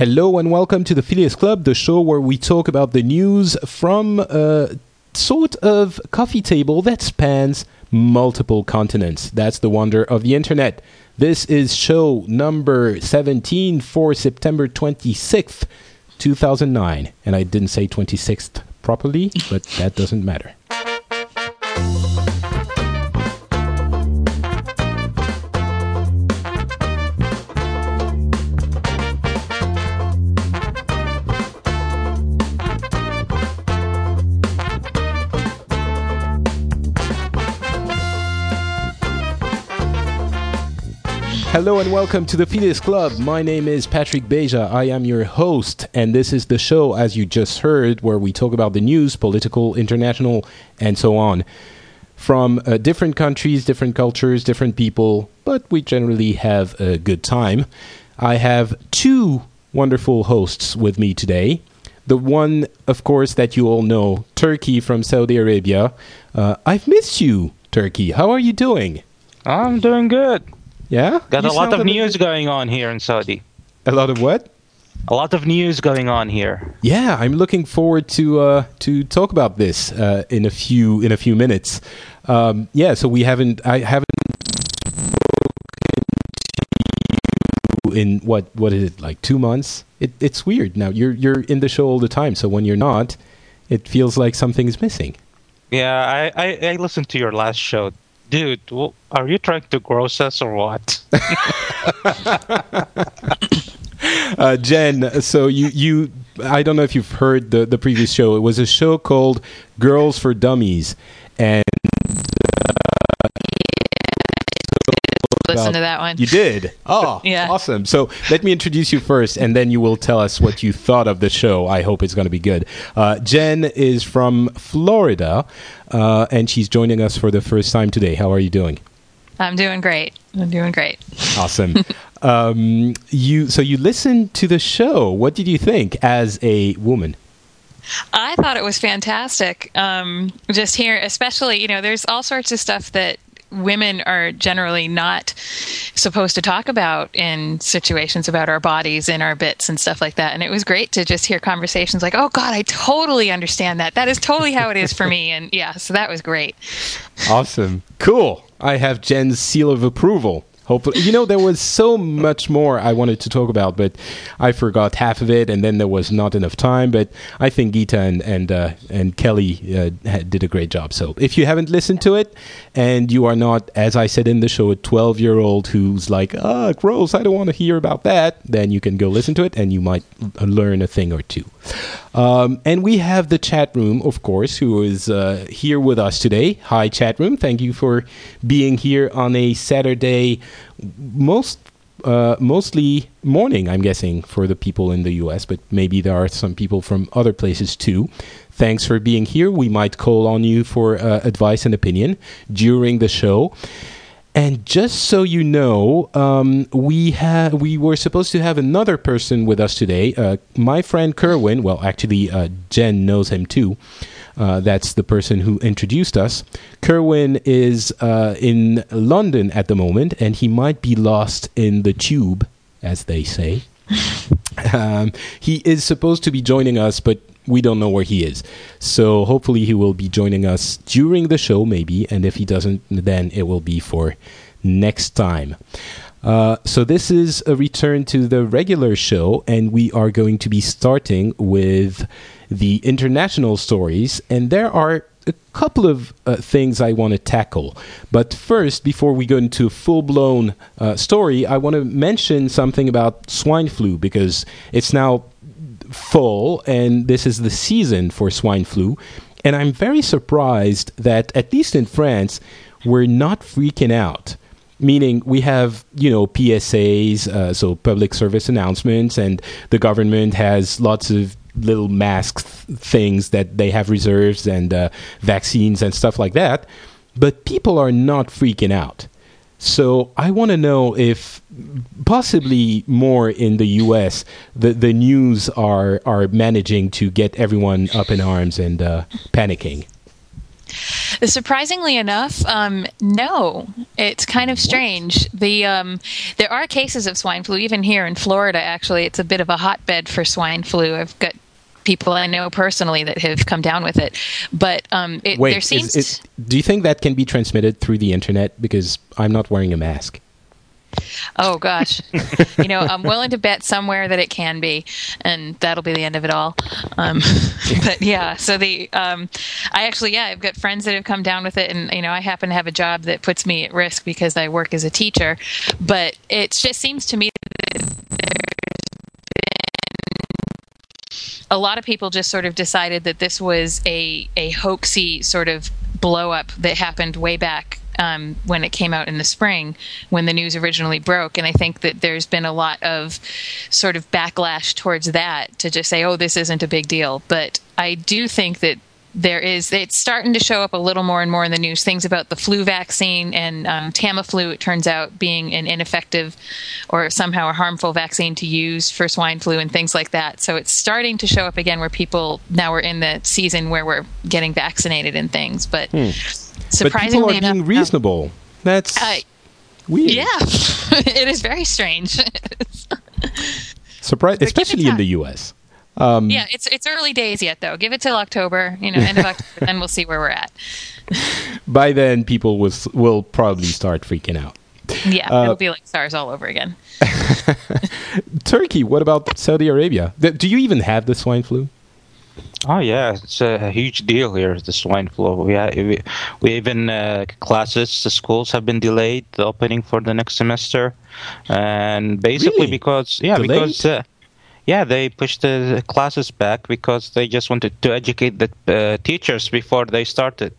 Hello and welcome to the Phileas Club, the show where we talk about the news from a sort of coffee table that spans multiple continents. That's the wonder of the internet. This is show number 17 for September 26th, 2009. And I didn't say 26th properly, but that doesn't matter. Hello and welcome to the Phileas Club. My name is Patrick Beja. I am your host, and this is the show, as you just heard, where we talk about the news, political, international, and so on. From uh, different countries, different cultures, different people, but we generally have a good time. I have two wonderful hosts with me today. The one, of course, that you all know, Turki from Saudi Arabia. Uh, I've missed you, Turki. How are you doing? I'm doing good. Yeah? Got You a lot of news going on here in Saudi. A lot of what? A lot of news going on here. Yeah, I'm looking forward to uh, to talk about this uh, in a few in a few minutes. Um, yeah, so we haven't I haven't spoken to you in what what is it like two months? It, it's weird now. You're you're in the show all the time, so when you're not, it feels like something is missing. Yeah, I, I, I listened to your last show. Dude, are you trying to gross us or what? Uh, Jen, so you you I don't know if you've heard the the previous show. It was a show called Girls for Dummies, and listen to that one. You did. Oh, Yeah. awesome. So let me introduce you first, and then you will tell us what you thought of the show. I hope it's going to be good. Uh, Jen is from Florida, uh, and she's joining us for the first time today. How are you doing? I'm doing great. I'm doing great. Awesome. um, you so you listened to the show. What did you think as a woman? I thought it was fantastic. Um, just here, especially, you know, there's all sorts of stuff that women are generally not supposed to talk about in situations about our bodies and our bits and stuff like that. And it was great to just hear conversations like, oh, God, I totally understand that. That is totally how it is for me. And yeah, so that was great. Awesome. Cool. I have Jen's seal of approval. Hopefully, you know, there was so much more I wanted to talk about, but I forgot half of it, and then there was not enough time. But I think Gita and and uh, and Kelly uh, did a great job. So if you haven't listened to it, and you are not, as I said in the show, a twelve-year-old who's like, "Ah, gross, I don't want to hear about that," then you can go listen to it, and you might learn a thing or two. Um, and we have the chat room, of course, who is uh, here with us today. Hi, chat room. Thank you for being here on a Saturday, most uh, mostly morning, I'm guessing, for the people in the US, but maybe there are some people from other places too. Thanks for being here. We might call on you for uh, advice and opinion during the show. And just so you know, um, we ha- we were supposed to have another person with us today. Uh, my friend Kerwin. Well, actually, uh, Jen knows him too. Uh, that's the person who introduced us. Kerwin is uh, in London at the moment, and he might be lost in the tube, as they say. um, he is supposed to be joining us, but we don't know where he is. So hopefully he will be joining us during the show, maybe. And if he doesn't, then it will be for next time. Uh, so this is a return to the regular show, and we are going to be starting with the international stories. And there are a couple of uh, things I want to tackle. But first, before we go into a full blown uh, story, I want to mention something about swine flu because it's now fall and this is the season for swine flu. And I'm very surprised that, at least in France, we're not freaking out meaning we have you know PSAs, uh, so public service announcements, and the government has lots of little mask th- things that they have reserves and uh, vaccines and stuff like that. But people are not freaking out. So I want to know if possibly more in the U.S. the the news are are managing to get everyone up in arms and uh, panicking. Surprisingly enough, um, no. It's kind of strange. The um, there are cases of swine flu even here in Florida. Actually, it's a bit of a hotbed for swine flu. I've got people I know personally that have come down with it, but um, it, Wait, there seems. is, it, do you think that can be transmitted through the internet? Because I'm not wearing a mask. Oh gosh, you know I'm willing to bet somewhere that it can be, and that'll be the end of it all. Um, but yeah, so the um, I actually yeah I've got friends that have come down with it, and you know I happen to have a job that puts me at risk because I work as a teacher, but it just seems to me that a lot of people just sort of decided that this was a a hoaxy sort of blow up that happened way back um, when it came out in the spring when the news originally broke. And I think that there's been a lot of sort of backlash towards that to just say, oh, this isn't a big deal. But I do think that there is it's starting to show up a little more and more in the news things about the flu vaccine and um, tamiflu it turns out being an ineffective or somehow a harmful vaccine to use for swine flu and things like that so it's starting to show up again where people now we're in the season where we're getting vaccinated and things but Hmm. But surprisingly people are being reasonable. That's uh, weird. yeah it is very strange Surprise, especially in the U.S. Um, yeah it's it's early days yet though give it till october you know end of october then we'll see where we're at By then, people will will probably start freaking out. yeah Uh, it'll be like stars all over again Turki. What about Saudi Arabia? Do you even have the swine flu? Oh yeah, it's a huge deal here. The swine flu. We ha- we, we even uh, classes, the schools have been delayed, the opening for the next semester, and basically Really? because yeah, Delayed? because uh, yeah, they pushed the classes back because they just wanted to educate the uh, teachers before they started.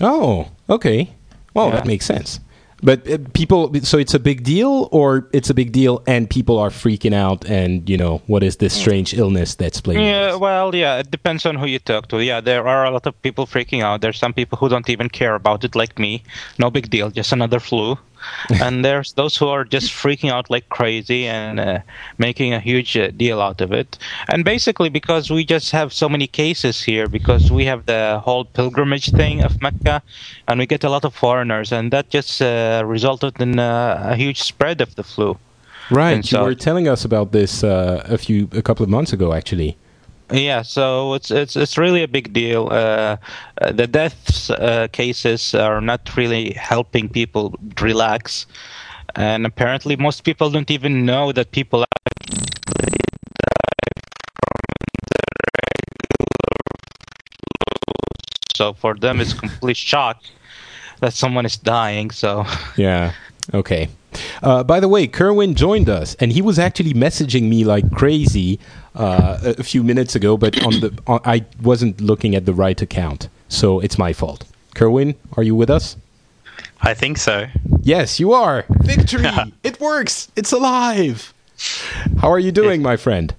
Oh, okay. Well, Yeah. that makes sense. But uh, people, so it's a big deal, or it's a big deal, and people are freaking out, and you know what is this strange illness that's playing? Yeah, well, yeah, it depends on who you talk to. Yeah, there are a lot of people freaking out. There's some people who don't even care about it, like me. No big deal, just another flu. and there's those who are just freaking out like crazy and uh, making a huge uh, deal out of it. And basically, because we just have so many cases here, because we have the whole pilgrimage thing of Mecca, and we get a lot of foreigners, and that just uh, resulted in uh, a huge spread of the flu. Right. And you so- were telling us about this uh, a few, a couple of months ago, actually. Yeah, so it's it's it's really a big deal. Uh, uh, the deaths uh, cases are not really helping people relax, and apparently most people don't even know that people actually die from the regular. So for them, it's complete shock that someone is dying. So Yeah. Okay. Uh, by the way, Kerwin joined us, and he was actually messaging me like crazy uh, a few minutes ago. But on the, on, I wasn't looking at the right account, so it's my fault. Kerwin, are you with us? I think so. Yes, you are. Victory! it works. It's alive. How are you doing, my friend?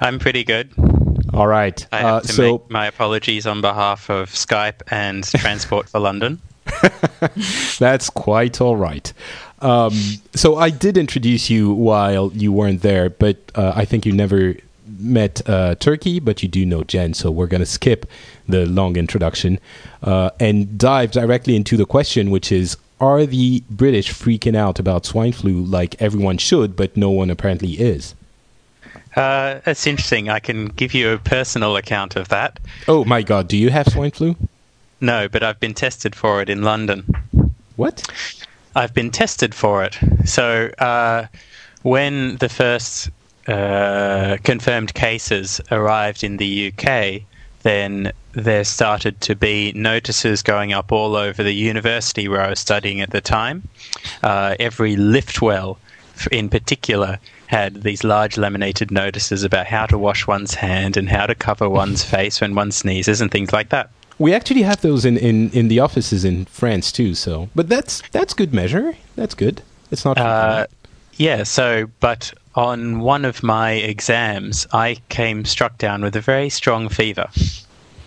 I'm pretty good. All right. I have Uh, to so make my apologies on behalf of Skype and Transport for London. That's quite all right. Um, so I did introduce you while you weren't there, but uh, I think you never met uh, Turki, but you do know Jen, so we're going to skip the long introduction uh, and dive directly into the question, which is Are the British freaking out about swine flu like everyone should, but no one apparently is? Uh, it's interesting. I can give you a personal account of that. Oh my god, do you have swine flu? No, but I've been tested for it in London. What? I've been tested for it. So uh, when the first uh, confirmed cases arrived in the UK, then there started to be notices going up all over the university where I was studying at the time. Uh, every lift well, in particular, had these large laminated notices about how to wash one's hand and how to cover one's face when one sneezes and things like that. We actually have those in, in, in the offices in France too, so but that's that's good measure. That's good. It's not Uh, yeah, so, but on one of my exams, I came struck down with a very strong fever.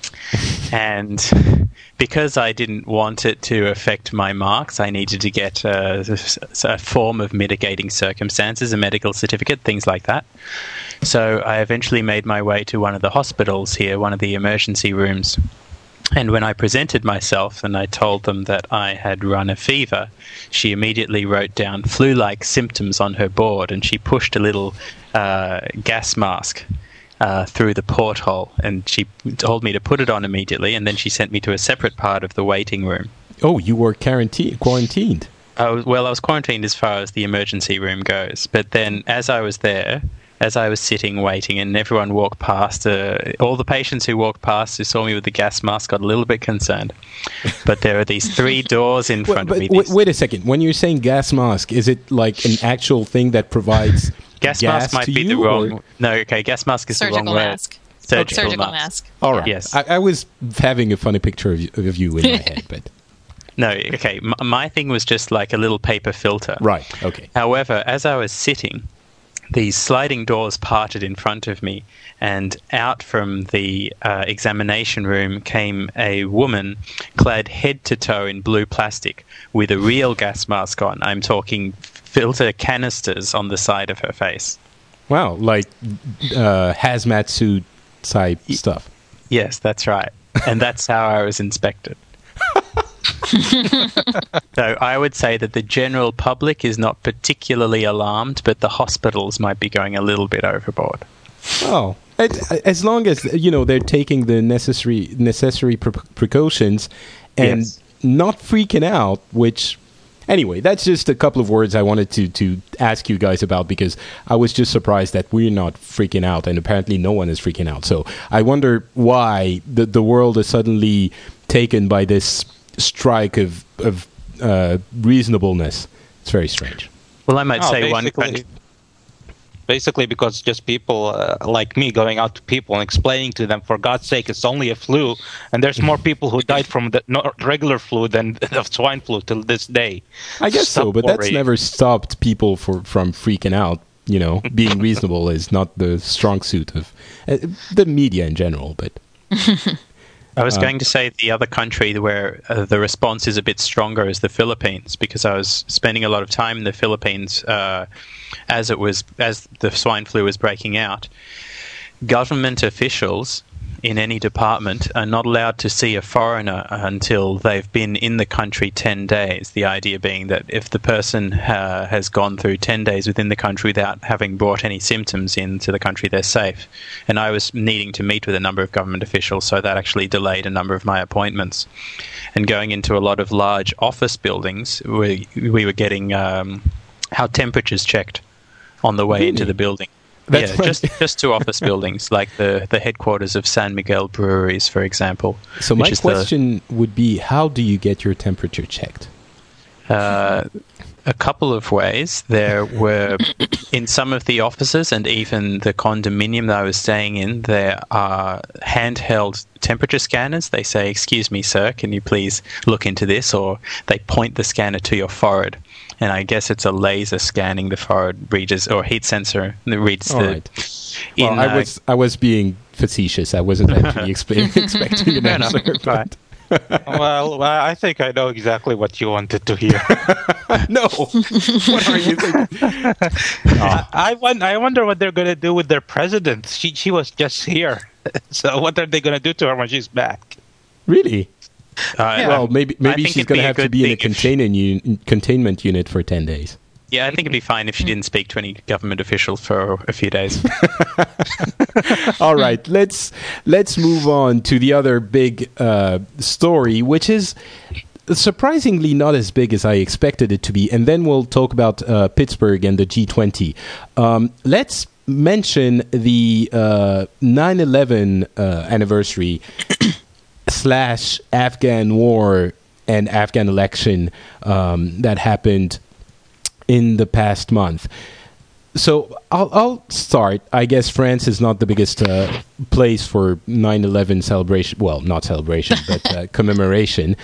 and because I didn't want it to affect my marks, I needed to get a, a form of mitigating circumstances, a medical certificate, things like that. So I eventually made my way to one of the hospitals here, one of the emergency rooms. And when I presented myself and I told them that I had run a fever, she immediately wrote down flu like symptoms on her board and she pushed a little uh, gas mask uh, through the porthole and she told me to put it on immediately and then she sent me to a separate part of the waiting room. Oh, you were quarantine- quarantined. I was, well, I was quarantined as far as the emergency room goes, but then as I was there, as I was sitting waiting, and everyone walked past, uh, all the patients who walked past who saw me with the gas mask got a little bit concerned. But there are these three doors in front but of me. wait, wait a second. When you're saying gas mask, is it like an actual thing that provides gas, gas mask might to be the you, wrong. or- No, okay, gas mask is the Surgical wrong word. mask. Surgical, Surgical mask. mask. All right. Yes. I, I was having a funny picture of you, of you in my head, but No, okay. M- my thing was just like a little paper filter. right. Okay. However, as I was sitting, these sliding doors parted in front of me, and out from the uh, examination room came a woman clad head to toe in blue plastic with a real gas mask on. I'm talking filter canisters on the side of her face. Wow, like uh, hazmat suit type stuff. Yes, that's right. And that's how I was inspected. so I would say that the general public is not particularly alarmed, but the hospitals might be going a little bit overboard. Oh, as, long as you know they're taking the necessary necessary pre- precautions and Yes. not freaking out. Which, anyway, that's just a couple of words I wanted to to ask you guys about because I was just surprised that we're not freaking out, and apparently no one is freaking out. So I wonder why the the world is suddenly taken by this strike of of uh, reasonableness. It's very strange. Well, I might Oh, say one basically- country. Basically, because just people uh, like me going out to people and explaining to them, for God's sake, it's only a flu, and there's more people who died from the regular flu than the swine flu till this day. I guess so, Stop but that's never stopped people for, from freaking out. You know, being reasonable is not the strong suit of uh, the media in general. But I was going to say the other country where uh, the response is a bit stronger is the Philippines because I was spending a lot of time in the Philippines uh, as it was as the swine flu was breaking out. Government officials in any department are not allowed to see a foreigner until they've been in the country 10 days. The idea being that if the person uh, has gone through 10 days within the country without having brought any symptoms into the country, they're safe. And I was needing to meet with a number of government officials, so that actually delayed a number of my appointments. And going into a lot of large office buildings, we, we were getting um, our temperatures checked on the way into the building. That's yeah, just just two office buildings, like the, the headquarters of San Miguel Breweries, for example. so my is the- question would be, how do you get your temperature checked? uh, a couple of ways. There were in some of the offices and even the condominium that I was staying in, there are handheld temperature scanners. They say, "Excuse me, sir, can you please look into this?" Or they point the scanner to your forehead, and I guess it's a laser scanning the forehead reads or heat sensor that reads All the. right. Well, in, I uh, was I was being facetious. I wasn't actually expe- expecting an answer. but- well, well, I think I know exactly what you wanted to hear. no, what are you thinking? I, I, won- I wonder what they're going to do with their president. She she was just here, so what are they going to do to her when she's back? Really? Uh, Well, maybe maybe she's going to have to be in a thing if- containment un- containment unit for ten days. Yeah, I think it'd be fine if she didn't speak to any government officials for a few days. All right, let's let's move on to the other big uh, story, which is surprisingly not as big as I expected it to be, and then we'll talk about uh, Pittsburgh and the G20. Um, let's mention the uh, 9/11 uh, anniversary slash Afghan war and Afghan election um, that happened in the past month. So I'll, I'll start. I guess France is not the biggest uh, place for 9/11 celebration. Well, not celebration, but uh, commemoration.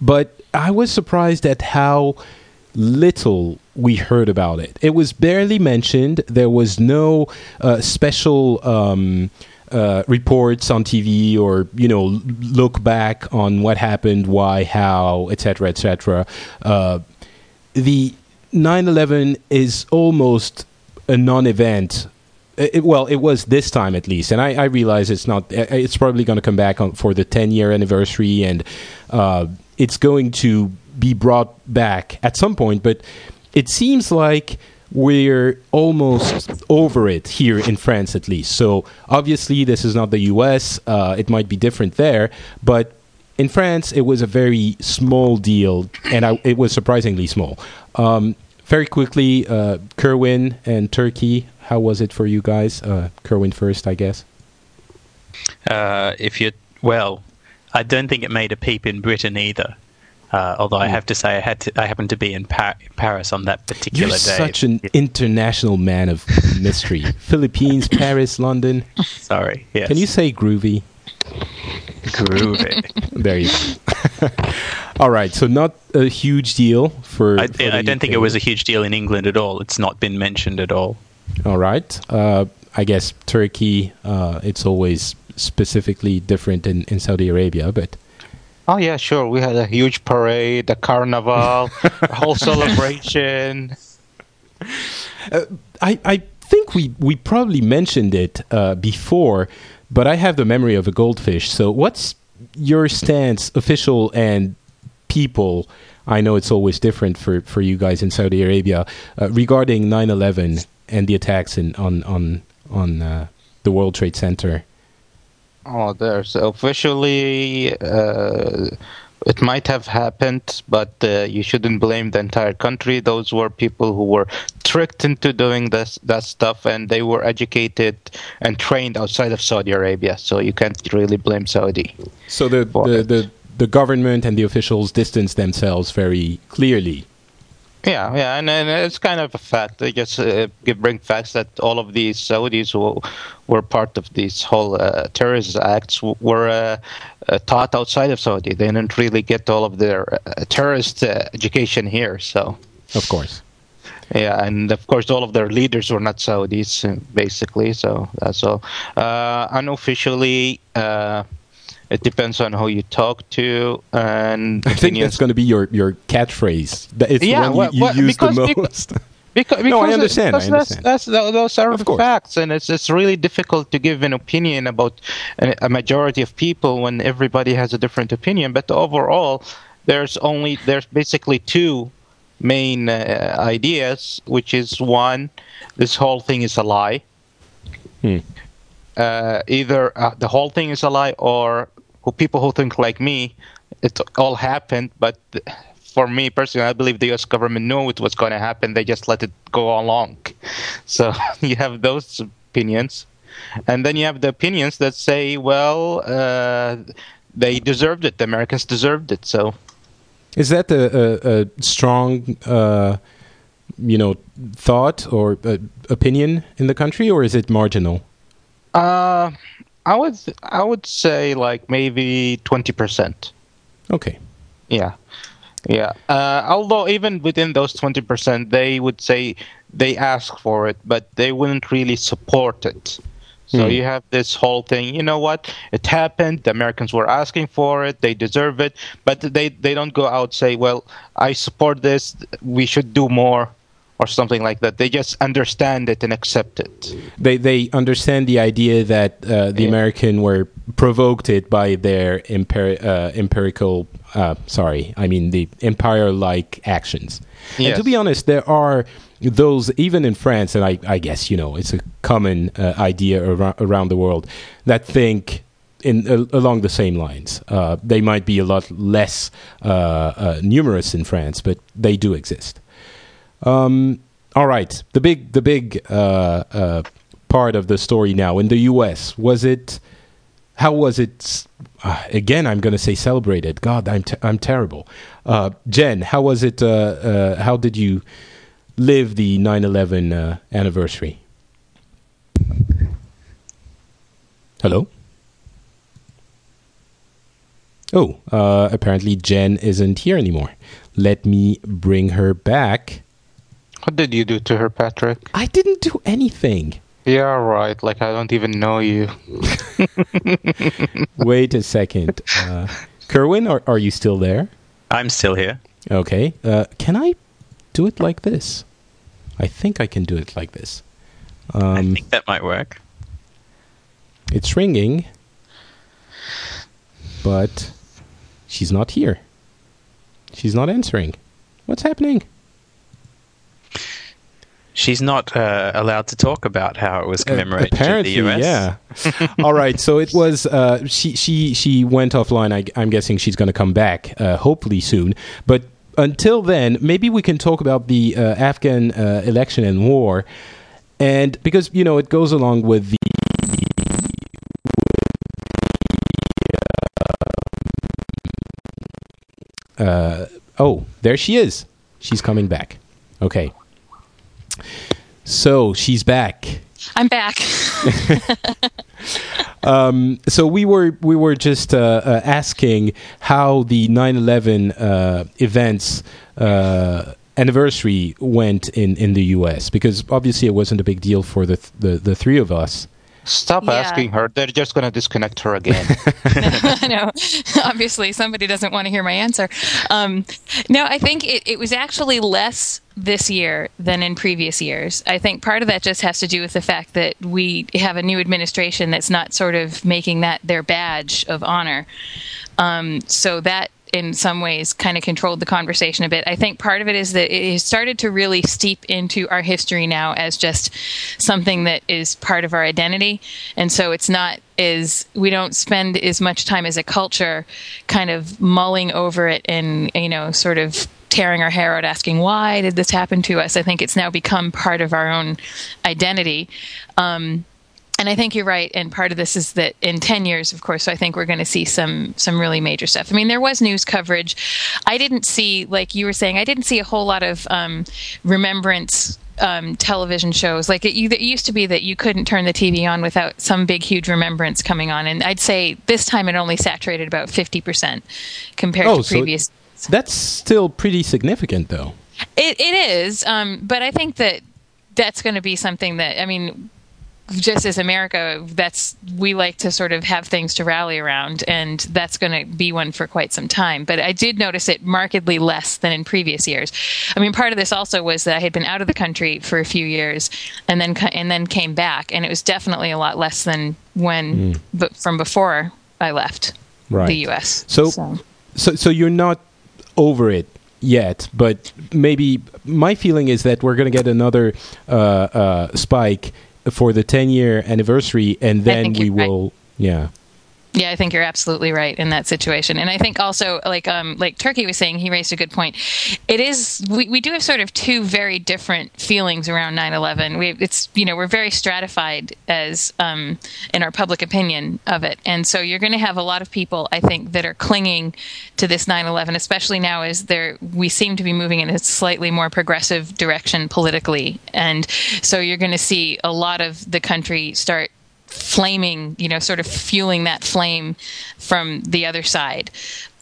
But I was surprised at how little we heard about it. It was barely mentioned. There was no uh, special. Um, uh, reports on TV or you know look back on what happened, why, how, etc., etc. Uh, the 9/11 is almost a non-event it, well, it was this time at least, and I, I realize it's not. It's probably going to come back on, for the 10 year anniversary, and uh, it's going to be brought back at some point. But it seems like we're almost over it here in France, at least. So obviously, this is not the U.S. Uh, it might be different there, but in France, it was a very small deal, and I, it was surprisingly small. Um, very quickly, uh, Kerwin and Turki. How was it for you guys? Uh, Kerwin first, I guess. Uh, if you well, I don't think it made a peep in Britain either. Uh, although I have to say, I had to, I happened to be in Pa- Paris on that particular You're day. such an international man of mystery. Philippines, Paris, London. Sorry. Yes. Can you say groovy? groovy? There you go. All right, so not a huge deal for. I, for I don't think it was a huge deal in England at all. It's not been mentioned at all. All right. Uh, I guess Turki, uh, it's always specifically different in, in Saudi Arabia, but Oh yeah, sure. We had a huge parade, a carnival, a whole celebration. I, I think we, we probably mentioned it uh, before, but I have the memory of a goldfish. So, what's your stance, official and people? I know it's always different for, for you guys in Saudi Arabia uh, regarding 9 11 and the attacks in, on, on, on uh, the World Trade Center. Oh, there's officially uh, it might have happened, but uh, you shouldn't blame the entire country. Those were people who were tricked into doing this that stuff, and they were educated and trained outside of Saudi Arabia. So you can't really blame Saudi. So, the, the, the, the government and the officials distance themselves very clearly. Yeah, yeah, and, and it's kind of a fact. I guess uh, bring facts that all of these Saudis who were part of these whole uh, terrorist acts were uh, uh, taught outside of Saudi. They didn't really get all of their uh, terrorist uh, education here. So, Of course. yeah, and of course, all of their leaders were not Saudis, basically. So that's all. Uh, unofficially, uh, it depends on who you talk to, and I think that's going to be your, your catchphrase. That It's Yeah, the one well- you, you well, use the because- because- Because, No, I because understand, I understand. That's, that's, those are Of the course. facts, and it's it's really difficult to give an opinion about a, a majority of people when everybody has a different opinion. But overall, there's only there's basically two main uh, ideas, which is one, this whole thing is a lie. Hmm. Uh, either uh, the whole thing is a lie, or who people who think like me, it all happened, but for me personally, I believe the U.S. government knew it was going to happen. They just let it go along. So you have those opinions, and then you have the opinions that say, well, uh, they deserved it. The Americans deserved it. So Is that a, a, a strong, uh, you know, thought or uh, opinion in the country, or is it marginal? uh, I would I would say like maybe twenty percent. Okay. Yeah, yeah. Uh, although even within those twenty percent, they would say they ask for it, but they wouldn't really support it. So Hmm. you have this whole thing. You know what? It happened. The Americans were asking for it. They deserve it, but they they don't go out say, "Well, I support this. We should do more." Or something like that. They just understand it and accept it. They they understand the idea that uh, the Yeah. American were provoked it by their empir- uh, empirical. Uh, sorry, I mean the empire-like actions. And to be honest, there are those even in France, and I, I guess you know it's a common uh, idea around, around the world that think in uh, along the same lines. Uh, they might be a lot less uh, uh, numerous in France, but they do exist. Um, all right, the big the big uh, uh, part of the story now in the U.S. was it? How was it? Uh, again, I'm going to say celebrated. God, I'm I'm terrible. Uh, Jen, how was it? Uh, uh, how did you live the 9/11 uh, anniversary? Hello. Oh, apparently Jen isn't here anymore. Let me bring her back. What did you do to her, Patrick? I didn't do anything. Yeah, right. Like I don't even know you. Wait a second. Uh, Kerwin, are, are you still there? I'm still here. Okay. Uh, can I do it like this? I think I can do it like this. I think that might work. It's ringing, but she's not here. She's not answering. What's happening? She's not uh, allowed to talk about how it was commemorated Apparently, in the US. yeah. All right, so it was. Uh, she she she went offline. I, I'm guessing she's going to come back, uh, hopefully soon. But until then, maybe we can talk about the uh, Afghan uh, election and war, and because you know it goes along with the. Uh, oh, there she is. She's coming back. Okay. So she's back. I'm back. Um, so we were we were just uh, uh, asking how the 9/11 uh, events uh, anniversary went in, in the U.S. because obviously it wasn't a big deal for the th- the, the three of us. Stop Yeah. asking her. They're just going to disconnect her again. no, obviously somebody doesn't want to hear my answer. Um, no, I think it, it was actually less this year than in previous years. I think part of that just has to do with the fact that we have a new administration that's not sort of making that their badge of honor. Um, so that in some ways kind of controlled the conversation a bit. I think part of it is that it has started to really steep into our history now as just something that is part of our identity. And so it's not is we don't spend as much time as a culture kind of mulling over it and you know sort of tearing our hair out asking why did this happen to us i think it's now become part of our own identity um, and I think you're right. And part of this is that in 10 years, of course, I think we're going to see some some really major stuff. I mean, there was news coverage. I didn't see, like you were saying, I didn't see a whole lot of um, remembrance um, television shows. Like it, it used to be that you couldn't turn the TV on without some big, huge remembrance coming on. And I'd say this time it only saturated about 50% compared Oh, to so- previous. That's still pretty significant, though. It, it is, um, but I think that that's going to be something that I mean, just as America, that's we like to sort of have things to rally around, and that's going to be one for quite some time. But I did notice it markedly less than in previous years. I mean, part of this also was that I had been out of the country for a few years, and then and then came back, and it was definitely a lot less than when but from before I left Right. the U.S. So, so, so you're not over it yet, but maybe my feeling is that we're going to get another uh, uh, spike for the 10 year anniversary, and then we right. will, yeah. Yeah, I think you're absolutely right in that situation. And I think also, like um, like Turki was saying, he raised a good point. It is we, we do have sort of two very different feelings around 9/11. We it's you know we're very stratified as um, in our public opinion of it, and so you're going to have a lot of people I think that are clinging to this 9/11, especially now as there we seem to be moving in a slightly more progressive direction politically, and so you're going to see a lot of the country start flaming, you know, sort of fueling that flame from the other side.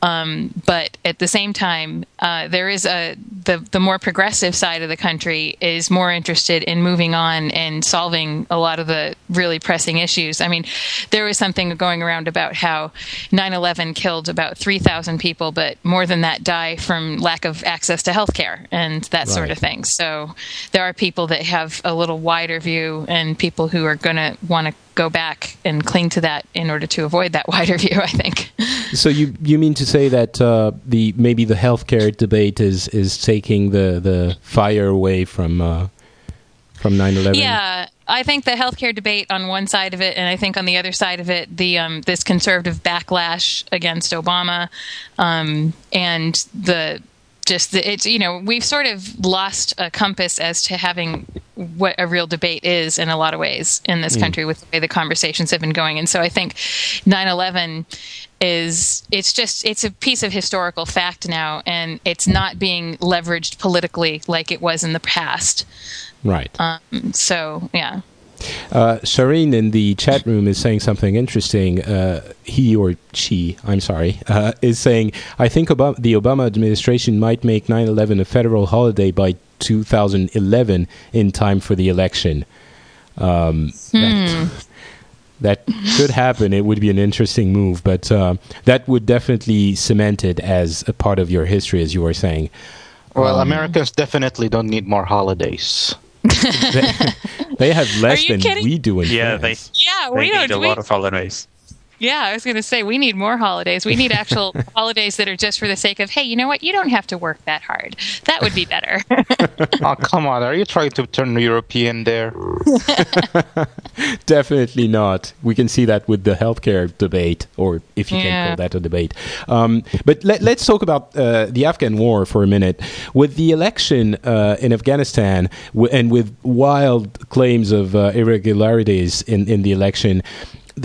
Um, but at the same time, uh, there is a the the more progressive side of the country is more interested in moving on and solving a lot of the really pressing issues. I mean, there was something going around about how 9/11 killed about 3,000 people, but more than that die from lack of access to health care and that sort of thing. So there are people that have a little wider view and people who are going to want to go back and cling to that in order to avoid that wider view, I think. So you you mean to say that uh, the maybe the healthcare debate is is taking the, the fire away from uh, from 9/11? Yeah, I think the healthcare debate on one side of it, and I think on the other side of it, the um, this conservative backlash against Obama, um, and the just the, it's you know we've sort of lost a compass as to having what a real debate is in a lot of ways in this country with the way the conversations have been going. And so i think 9-11 is it's just it's a piece of historical fact now and it's not being leveraged politically like it was in the past. Right. um, so yeah Uh, Shireen in the chat room is saying something interesting. Uh, he or she, I'm sorry, uh, is saying, I think Obama, the Obama administration might make 9 11 a federal holiday by 2011 in time for the election. Um, that, that could happen. It would be an interesting move, but uh, that would definitely cement it as a part of your history, as you were saying. well, Um, Americans definitely don't need more holidays. They, they have less than kidding? we do in Yeah, France. Yeah, They we need a don't. We, lot of holidays. Yeah, I was going to say we need more holidays. We need actual holidays that are just for the sake of, hey, you know what? You don't have to work that hard. That would be better. oh, come on. Are you trying to turn European there? Definitely not. We can see that with the healthcare debate, or if you can call that a debate. Um, but let, let's talk about uh, the Afghan war for a minute. With the election uh, in Afghanistan w- and with wild claims of uh, irregularities in, in the election,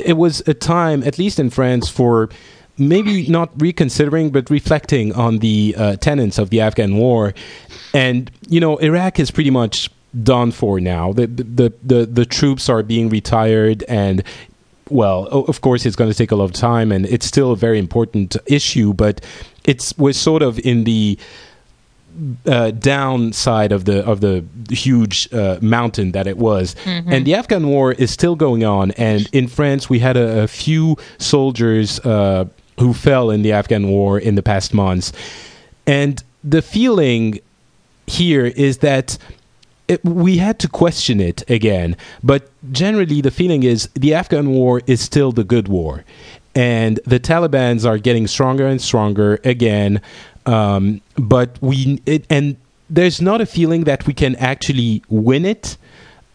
it was a time, at least in France, for maybe not reconsidering but reflecting on the uh, tenets of the Afghan war. And you know, Iraq is pretty much done for now. The the the, the troops are being retired and well, of course, it's going to take a lot of time, and it's still a very important issue. But it's we're sort of in the uh, downside of the of the huge uh, mountain that it was, and the Afghan war is still going on. And in France, we had a, a few soldiers uh, who fell in the Afghan war in the past months, and the feeling here is that it, we had to question it again. But generally, the feeling is the Afghan war is still the good war. And the Taliban's are getting stronger and stronger again. Um, but we, it, and there's not a feeling that we can actually win it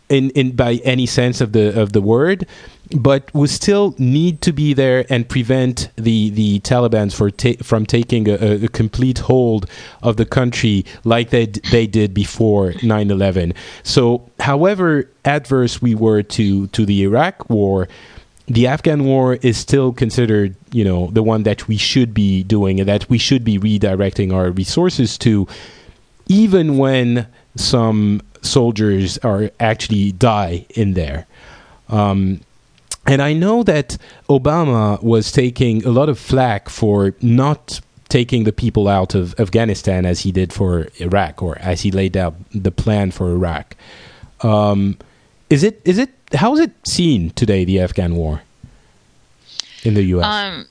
in, in by any sense of the of the word, but we still need to be there and prevent the the Taliban's for ta- from taking a, a complete hold of the country like they d- they did before 9/11. So, however adverse we were to to the Iraq war, the Afghan war is still considered, you know, the one that we should be doing and that we should be redirecting our resources to, even when some soldiers are actually die in there. Um, and I know that Obama was taking a lot of flack for not taking the people out of Afghanistan as he did for Iraq, or as he laid out the plan for Iraq. Um, is it is it how is it seen today the Afghan war in the U.S. Um,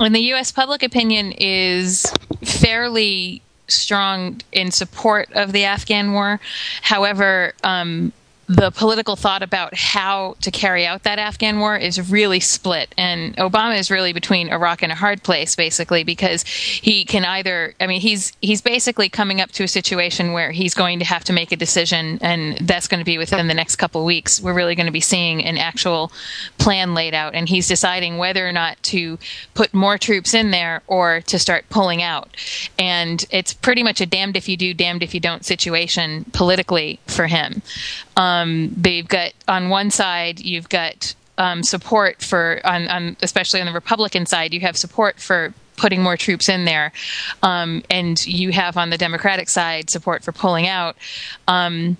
and the U.S. public opinion is fairly strong in support of the Afghan war. However, um, the political thought about how to carry out that Afghan war is really split. And Obama is really between a rock and a hard place, basically, because he can either, I mean, he's, he's basically coming up to a situation where he's going to have to make a decision, and that's going to be within the next couple weeks. We're really going to be seeing an actual plan laid out, and he's deciding whether or not to put more troops in there or to start pulling out. And it's pretty much a damned if you do, damned if you don't situation politically for him. Um, they've got on one side, you've got um, support for, on, on, especially on the Republican side, you have support for putting more troops in there, um, and you have on the Democratic side support for pulling out. Um,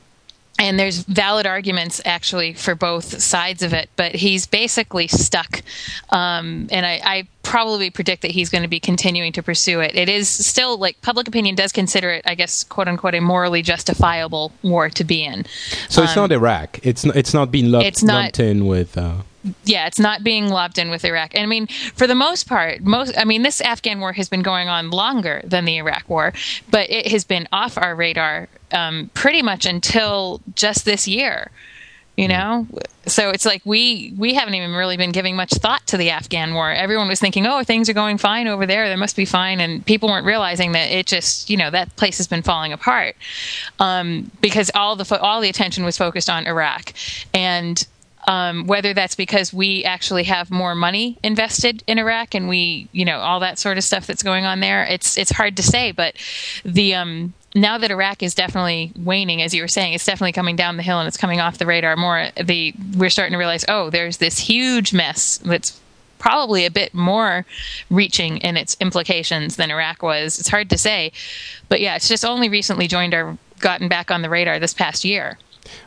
and there's valid arguments actually for both sides of it, but he's basically stuck. Um, and I, I probably predict that he's going to be continuing to pursue it. It is still like public opinion does consider it, I guess, quote unquote, a morally justifiable war to be in. so it's not Iraq. It's n- it's not being lumped, um, it's not- lumped in with. Uh, yeah, it's not being lobbed in with Iraq. And I mean, for the most part, most I mean, this Afghan war has been going on longer than the Iraq war, but it has been off our radar um, pretty much until just this year. You know, so it's like we we haven't even really been giving much thought to the Afghan war. Everyone was thinking, "Oh, things are going fine over there. They must be fine," and people weren't realizing that it just, you know, that place has been falling apart um, because all the fo- all the attention was focused on Iraq, and um, whether that's because we actually have more money invested in Iraq and we, you know, all that sort of stuff that's going on there. It's it's hard to say, but the um, now that Iraq is definitely waning, as you were saying, it's definitely coming down the hill and it's coming off the radar more. The we're starting to realize, oh, there's this huge mess that's probably a bit more reaching in its implications than Iraq was. It's hard to say, but yeah, it's just only recently joined our gotten back on the radar this past year.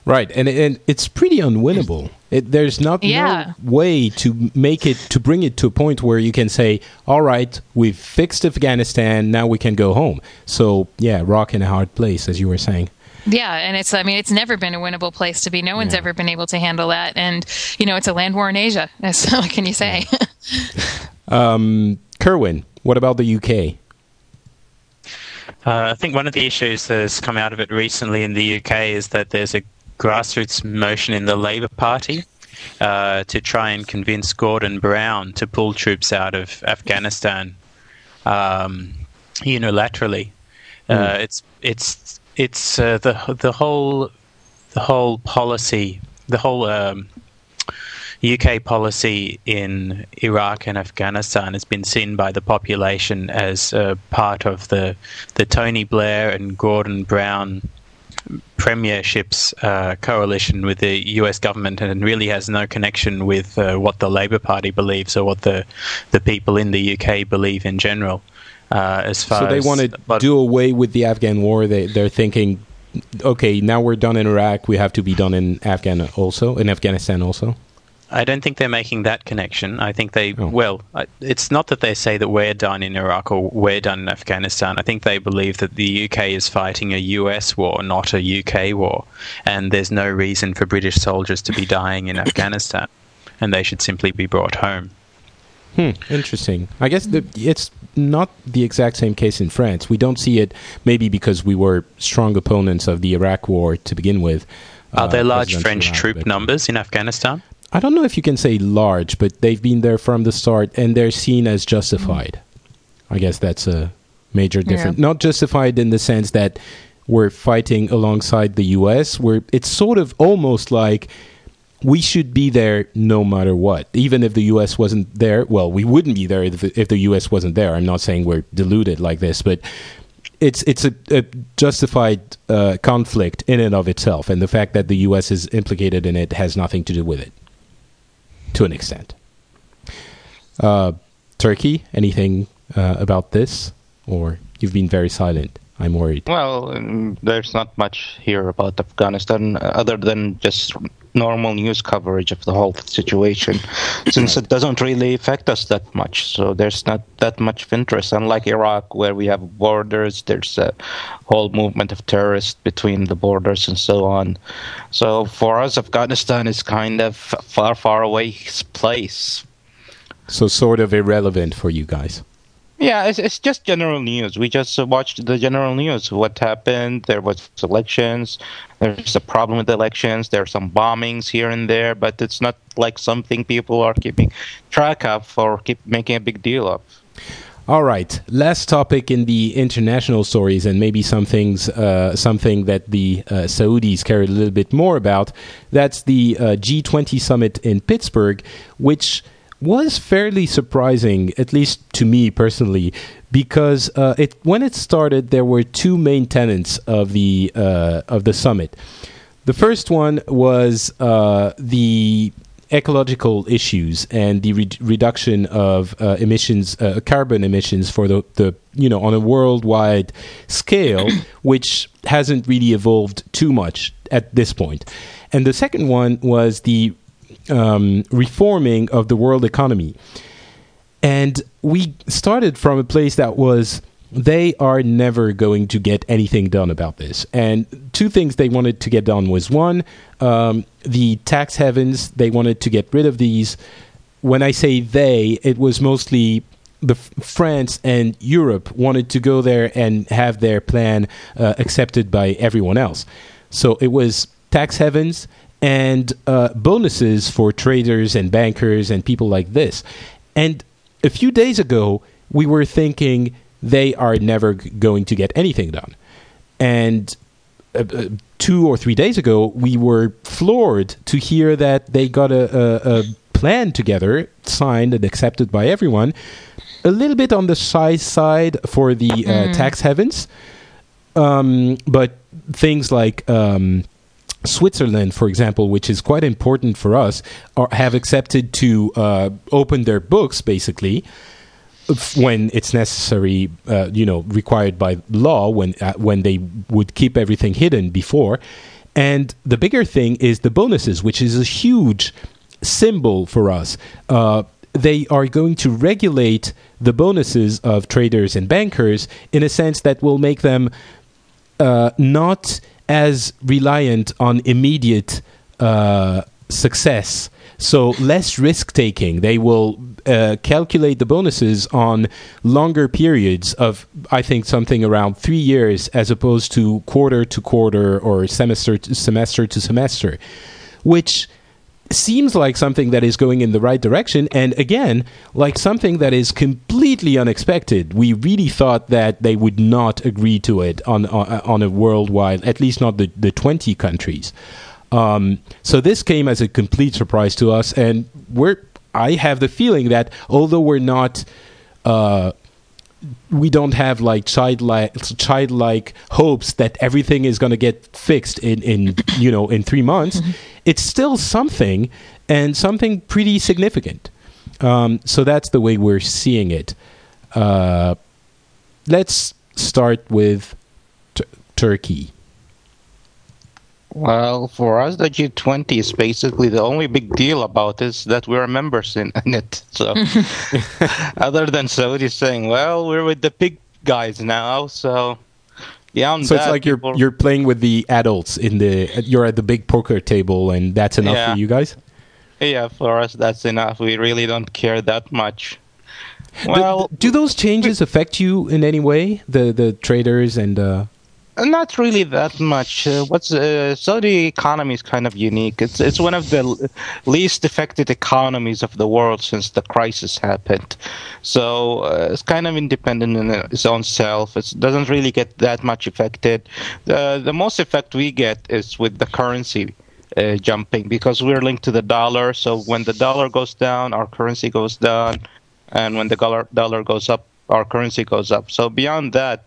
Right, and and it's pretty unwinnable. It, there's not Yeah. no way to make it to bring it to a point where you can say, "All right, we've fixed Afghanistan. Now we can go home." So yeah, rock in a hard place, as you were saying. Yeah, and it's I mean it's never been a winnable place to be. No one's ever been able to handle that, and you know it's a land war in Asia. So what can you say? Um, Kerwin, what about the UK? Uh, I think one of the issues that has come out of it recently in the UK is that there's a grassroots motion in the Labour Party uh, to try and convince Gordon Brown to pull troops out of Afghanistan um, unilaterally. Uh, it's it's it's uh, the the whole the whole policy the whole um, UK policy in Iraq and Afghanistan has been seen by the population as uh, part of the the Tony Blair and Gordon Brown premierships uh, coalition with the US government and really has no connection with uh, what the Labour Party believes or what the the people in the UK believe in general. Uh, as far So they as, want to do away with the Afghan war. They they're thinking, okay, now we're done in Iraq. We have to be done in Afghan also, in Afghanistan also. I don't think they're making that connection. I think they, Oh. well, it's not that they say that we're done in Iraq or we're done in Afghanistan. I think they believe that the UK is fighting a US war, not a UK war. And there's no reason for British soldiers to be dying in Afghanistan. And they should simply be brought home. Hmm, interesting. I guess the, it's not the exact same case in France. We don't see it maybe because we were strong opponents of the Iraq war to begin with. Are uh, there large French troop numbers in Afghanistan? I don't know if you can say large, but they've been there from the start and they're seen as justified. I guess that's a major difference. Not justified in the sense that we're fighting alongside the US, where it's sort of almost like we should be there no matter what. Even if the US wasn't there, well, we wouldn't be there if, if the US wasn't there. I'm not saying we're deluded like this, but it's it's a, a justified uh, conflict in and of itself, and the fact that the U.S. is implicated in it has nothing to do with it, to an extent. Uh, Turki, anything uh, about this, or you've been very silent? I'm worried. Well, um, there's not much here about Afghanistan uh, other than just normal news coverage of the whole situation, since it doesn't really affect us that much. So there's not that much of interest. Unlike Iraq, where we have borders, there's a whole movement of terrorists between the borders and so on. So for us, Afghanistan is kind of far, far away place. So sort of irrelevant for you guys. Yeah, it's, it's just general news. We just watched the general news. What happened? There was elections. There's a problem with elections. There are some bombings here and there, but it's not like something people are keeping track of or keep making a big deal of. All right, last topic in the international stories, and maybe some things, uh, something that the uh, Saudis care a little bit more about. That's the uh, G20 summit in Pittsburgh, which was fairly surprising, at least to me personally, because uh, it when it started, there were two main tenets of the uh, of the summit. The first one was uh, the ecological issues and the re- reduction of uh, emissions, uh, carbon emissions for the, the you know on a worldwide scale, which hasn't really evolved too much at this point. And the second one was the um, reforming of the world economy. And we started from a place that was they are never going to get anything done about this. And two things they wanted to get done was one, um, the tax havens, they wanted to get rid of these. When I say they, it was mostly the France and Europe wanted to go there and have their plan uh, accepted by everyone else. So it was tax havens and uh, bonuses for traders and bankers and people like this. And a few days ago, we were thinking they are never g- going to get anything done. And uh, uh, two or three days ago, we were floored to hear that they got a, a, a plan together, signed and accepted by everyone. A little bit on the size side for the uh, tax havens, um, but things like um, Switzerland, for example, which is quite important for us, are, have accepted to uh, open their books basically when it's necessary, uh, you know, required by law when uh, when they would keep everything hidden before. And the bigger thing is the bonuses, which is a huge symbol for us. Uh, they are going to regulate the bonuses of traders and bankers in a sense that will make them uh, not as reliant on immediate uh, success. So less risk taking. They will uh, calculate the bonuses on longer periods of, I think, something around three years as opposed to quarter to quarter or semester to semester to semester, which seems like something that is going in the right direction. And again like something that is completely unexpected. We really thought that they would not agree to it on on, on a worldwide at least not the, the 20 countries. Um, so this came as a complete surprise to us. And we're i have the feeling that although we're not uh, we don't have like childlike childlike hopes that everything is going to get fixed in in you know in three months. Mm-hmm. It's still something and something pretty significant. Um, so that's the way we're seeing it. Uh, let's start with t- Turki. Well, for us, the G20 is basically the only big deal about is that we're members in, in it. So, other than Saudi saying, "Well, we're with the big guys now," so yeah. So that, it's like you're you're playing with the adults in the you're at the big poker table, and that's enough yeah. for you guys. Yeah, for us, that's enough. We really don't care that much. Well, do those changes affect you in any way? The the traders and uh, not really that much. Uh, what's uh, Saudi economy is kind of unique. It's it's one of the least affected economies of the world since the crisis happened. So uh, it's kind of independent in its own self. It doesn't really get that much affected. The the most effect we get is with the currency. Uh, jumping because we're linked to the dollar. So when the dollar goes down, our currency goes down, and when the dollar dollar goes up, our currency goes up. So beyond that,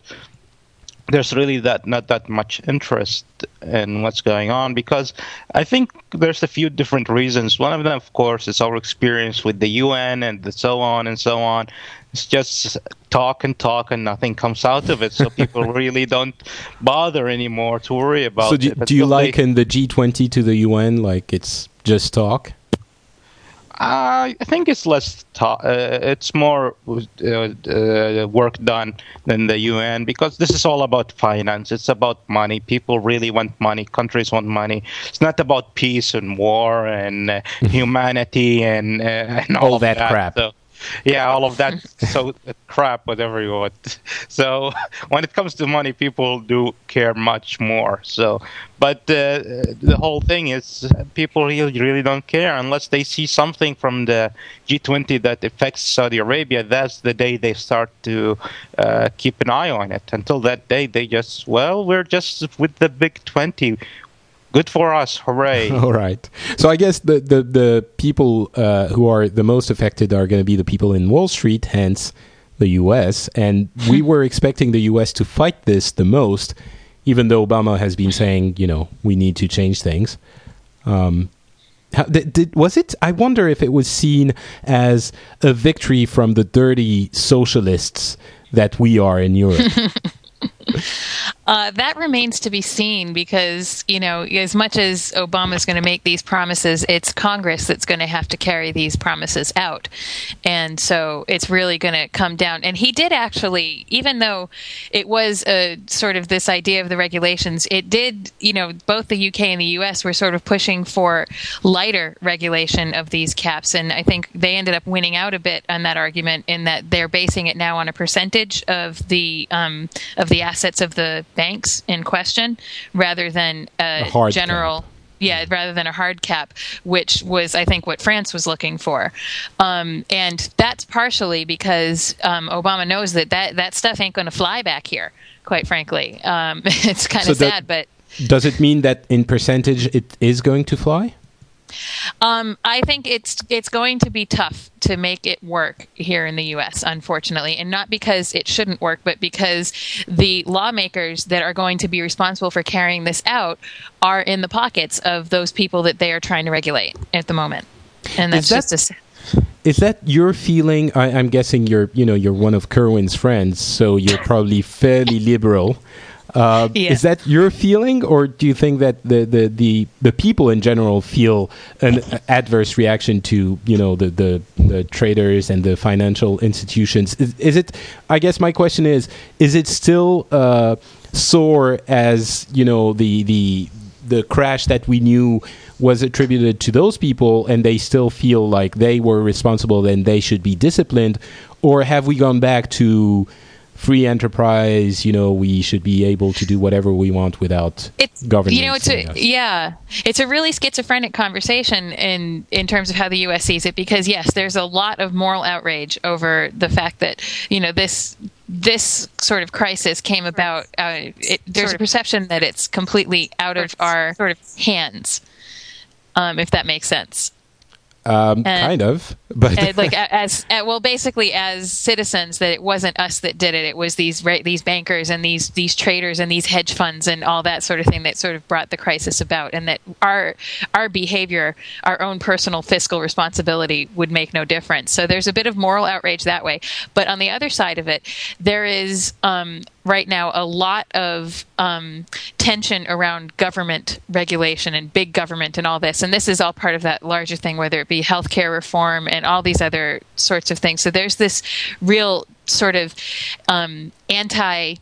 there's really that not that much interest in what's going on because I think there's a few different reasons. One of them, of course, is our experience with the UN and so on and so on. It's just talk and talk and nothing comes out of it, so people really don't bother anymore to worry about so do, do you liken the G20 to the UN like it's just talk? I think it's less. Ta- uh, it's more uh, uh work done than the UN because this is all about finance. It's about money. People really want money. Countries want money. It's not about peace and war and uh, humanity and, uh, and all, all that, that, crap. So, yeah, all of that so crap, whatever you want. So when it comes to money, people do care much more. So, but uh, the whole thing is people really, really don't care unless they see something from the G20 that affects Saudi Arabia. That's the day they start to uh, keep an eye on it. Until that day, they just well, we're just with the big 20 good for us. Hooray. All right. So i guess the the, the people uh, who are the most affected are going to be the people in wall street hence the us and we were expecting the us to fight this the most even though obama has been saying you know we need to change things. Um, how, did, did, was it i wonder if it was seen as a victory from the dirty socialists that we are in europe Uh, that remains to be seen because, you know, as much as Obama's going to make these promises, it's Congress that's going to have to carry these promises out. And so it's really going to come down. And he did actually, even though it was a sort of this idea of the regulations, it did, you know, both the UK and the US were sort of pushing for lighter regulation of these caps. And I think they ended up winning out a bit on that argument in that they're basing it now on a percentage of the um, of the assets of the banks in question rather than a, a general. Cap. Yeah, rather than a hard cap, which was, I think, what France was looking for, um, and that's partially because um, Obama knows that, that that stuff ain't going to fly back here. Quite frankly, um, it's kind of so sad, but does it mean that in percentage it is going to fly? Um, I think it's it's going to be tough to make it work here in the U.S. Unfortunately, and not because it shouldn't work, but because the lawmakers that are going to be responsible for carrying this out are in the pockets of those people that they are trying to regulate at the moment, and that's that, just a. Is that your feeling? I, I'm guessing you're, you know, you're one of Kerwin's friends, so you're probably fairly liberal. Uh, yeah. Is that your feeling, or do you think that the, the, the, the people in general feel an adverse reaction to you know the, the, the traders and the financial institutions? Is, is, it? I guess my question is: Is it still uh, sore as you know the the the crash that we knew was attributed to those people, and they still feel like they were responsible and they should be disciplined, or have we gone back to free enterprise you know we should be able to do whatever we want without it's government you know it's a, us. yeah. It's a really schizophrenic conversation in in terms of how the US sees it because yes there's a lot of moral outrage over the fact that you know this this sort of crisis came about uh, it, there's a perception that it's completely out of. our sort of. hands um, if that makes sense um, and- kind of but like a- as uh, well basically as citizens that it wasn't us that did it. It was these ra- these bankers and these these traders and these hedge funds and all that sort of thing that sort of brought the crisis about and that our our behavior our own personal fiscal responsibility would make no difference. So there's a bit of moral outrage that way. But on the other side of it there is um, right now a lot of um, tension around government regulation and big government and all this. And this is all part of that larger thing, whether it be healthcare reform and all these other sorts of things. So there's this real sort of um, anti.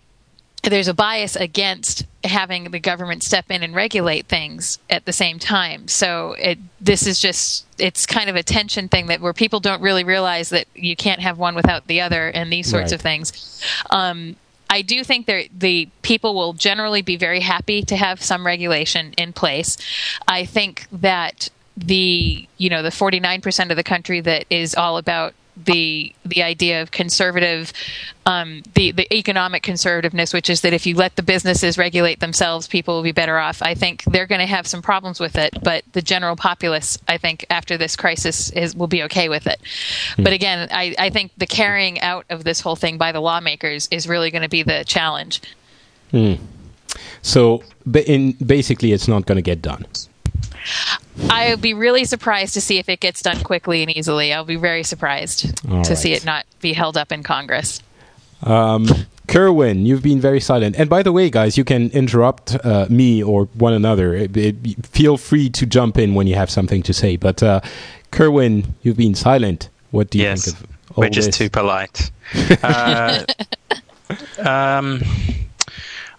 There's a bias against having the government step in and regulate things at the same time. So it this is just it's kind of a tension thing that where people don't really realize that you can't have one without the other and these sorts Right. of things. Um, I do think that the people will generally be very happy to have some regulation in place. I think that the you know the 49% of the country that is all about the the idea of conservative um, the the economic conservativeness which is that if you let the businesses regulate themselves people will be better off. I think they're going to have some problems with it but the general populace i think after this crisis is will be okay with it. But again I, I think the carrying out of this whole thing by the lawmakers is really going to be the challenge. So ba- in basically it's not going to get done I'll be really surprised to see if it gets done quickly and easily. I'll be very surprised All to see it not be held up in Congress. Kerwin, you've been very silent. And by the way, guys, you can interrupt uh, me or one another. It- it- feel free to jump in when you have something to say. But uh, Kerwin, you've been silent. What do you yes, think of all we're just this? too polite. uh, um,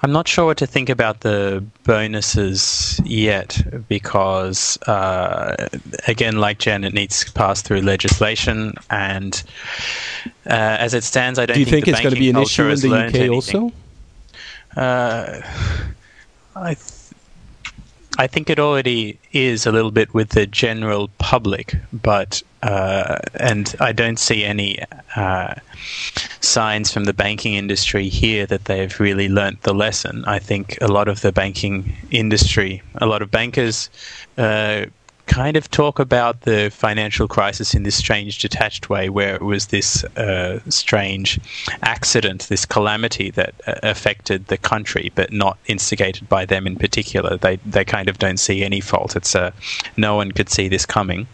I'm not sure what to think about the bonuses yet because, uh, again, like Jen, it needs to pass through legislation, and uh, as it stands, I don't do you think, the it's going to be an issue in the UK anything. also? Uh, I, th- I think it already is a little bit with the general public, but uh, and I don't see any uh, signs from the banking industry here that they've really learnt the lesson. I think a lot of the banking industry, a lot of bankers. Uh, kind of talk about the financial crisis in this strange detached way where it was this uh, strange accident this calamity that uh, affected the country but not instigated by them in particular they they kind of don't see any fault it's uh, no one could see this coming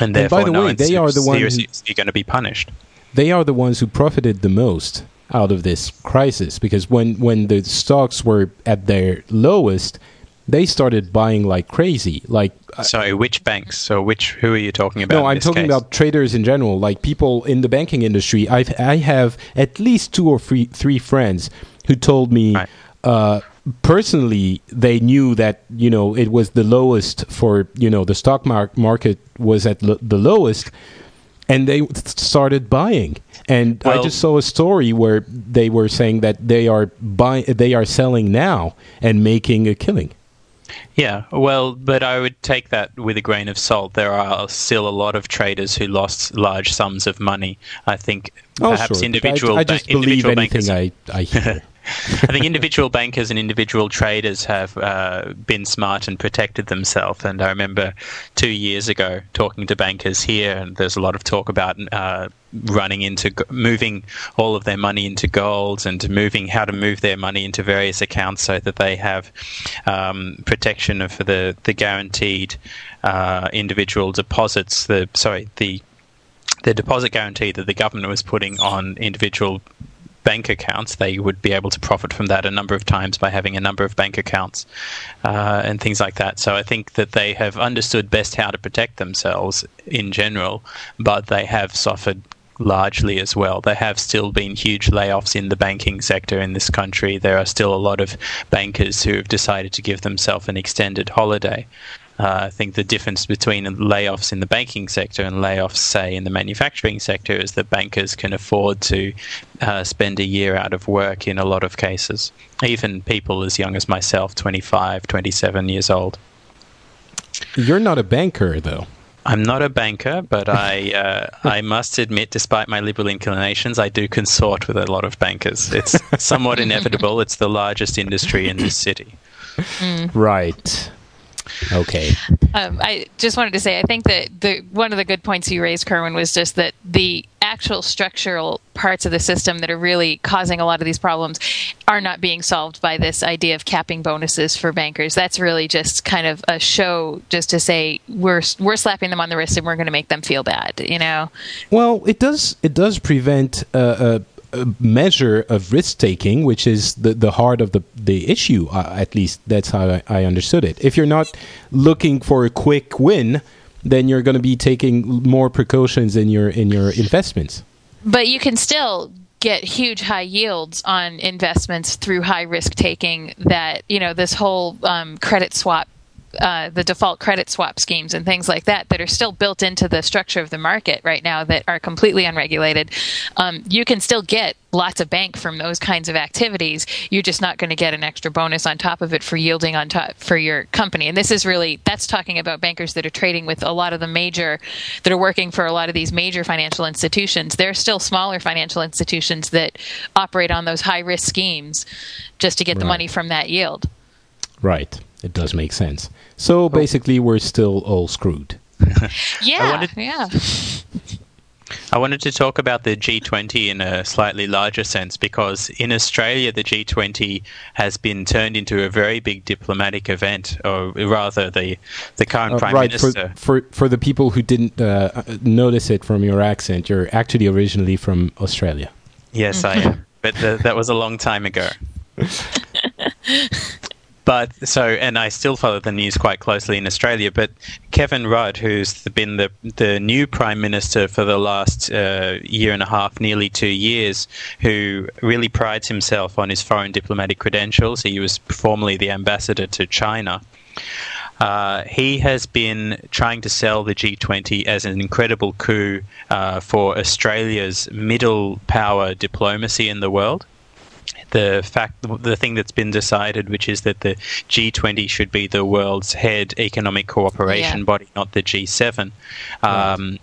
and by the no way, they are the ones who- seriously going to be punished they are the ones who profited the most out of this crisis because when when the stocks were at their lowest they started buying like crazy like uh, sorry which banks so which who are you talking about no i'm talking case? about traders in general like people in the banking industry i i have at least two or three three friends who told me Right. uh personally they knew that you know it was the lowest for you know the stock mar- market was at l- the lowest and they started buying and i just saw a story where they were saying that they are buy they are selling now and making a killing Yeah, well, but I would take that with a grain of salt. There are still a lot of traders who lost large sums of money. I think oh perhaps sure individual I, I ba- just believe individual anything bankers. i i hear I think individual bankers and individual traders have uh, been smart and protected themselves. And I remember two years ago talking to bankers here, and there's a lot of talk about uh, running into moving all of their money into gold and moving how to move their money into various accounts so that they have um, protection of the the guaranteed uh, individual deposits. The sorry the the deposit guarantee that the government was putting on individual bank accounts, they would be able to profit from that a number of times by having a number of bank accounts uh, and things like that. So I think that they have understood best how to protect themselves in general, but they have suffered largely as well. There have still been huge layoffs in the banking sector in this country. There are still a lot of bankers who have decided to give themselves an extended holiday. Uh, I think the difference between layoffs in the banking sector and layoffs, say, in the manufacturing sector is that bankers can afford to uh, spend a year out of work in a lot of cases. Even people as young as myself, 25, 27 years old. You're not a banker, though. I'm not a banker, but I uh, I must admit, despite my liberal inclinations, I do consort with a lot of bankers. It's somewhat inevitable. It's the largest industry in this city. Mm. Right. Okay. Um, I just wanted to say, I think that the one of the good points you raised, Kerwin, was just that the actual structural parts of the system that are really causing a lot of these problems are not being solved by this idea of capping bonuses for bankers. That's really just kind of a show, just to say we're we're slapping them on the wrist and we're going to make them feel bad. You know. Well, it does it does prevent. Uh, uh, measure of risk taking, which is the, the heart of the, the issue. Uh, at least that's how I, I, understood it. If you're not looking for a quick win, then you're going to be taking more precautions in your in your investments. But you can still get huge high yields on investments through high risk taking. That you know this whole um, credit swap uh, the default credit swap schemes and things like that that are still built into the structure of the market right now that are completely unregulated. Um, you can still get lots of bank from those kinds of activities. You're just not going to get an extra bonus on top of it for yielding on top for your company. And this is really that's talking about bankers that are trading with a lot of the major that are working for a lot of these major financial institutions. There are still smaller financial institutions that operate on those high risk schemes just to get right. the money from that yield. Right. It does make sense. So basically, we're still all screwed. yeah, I wanted, yeah. I wanted to talk about the G20 in a slightly larger sense because in Australia, the G20 has been turned into a very big diplomatic event, or rather, the the current uh, prime right, minister. For, for for the people who didn't uh, notice it from your accent, you're actually originally from Australia. Yes, I am, but the, that was a long time ago. But so, and I still follow the news quite closely in Australia. But Kevin Rudd, who's been the the new prime minister for the last uh, year and a half, nearly two years, who really prides himself on his foreign diplomatic credentials. He was formerly the ambassador to China. Uh, he has been trying to sell the G20 as an incredible coup uh, for Australia's middle power diplomacy in the world the fact the thing that's been decided, which is that the G20 should be the world's head economic cooperation yeah. body, not the G7. Um,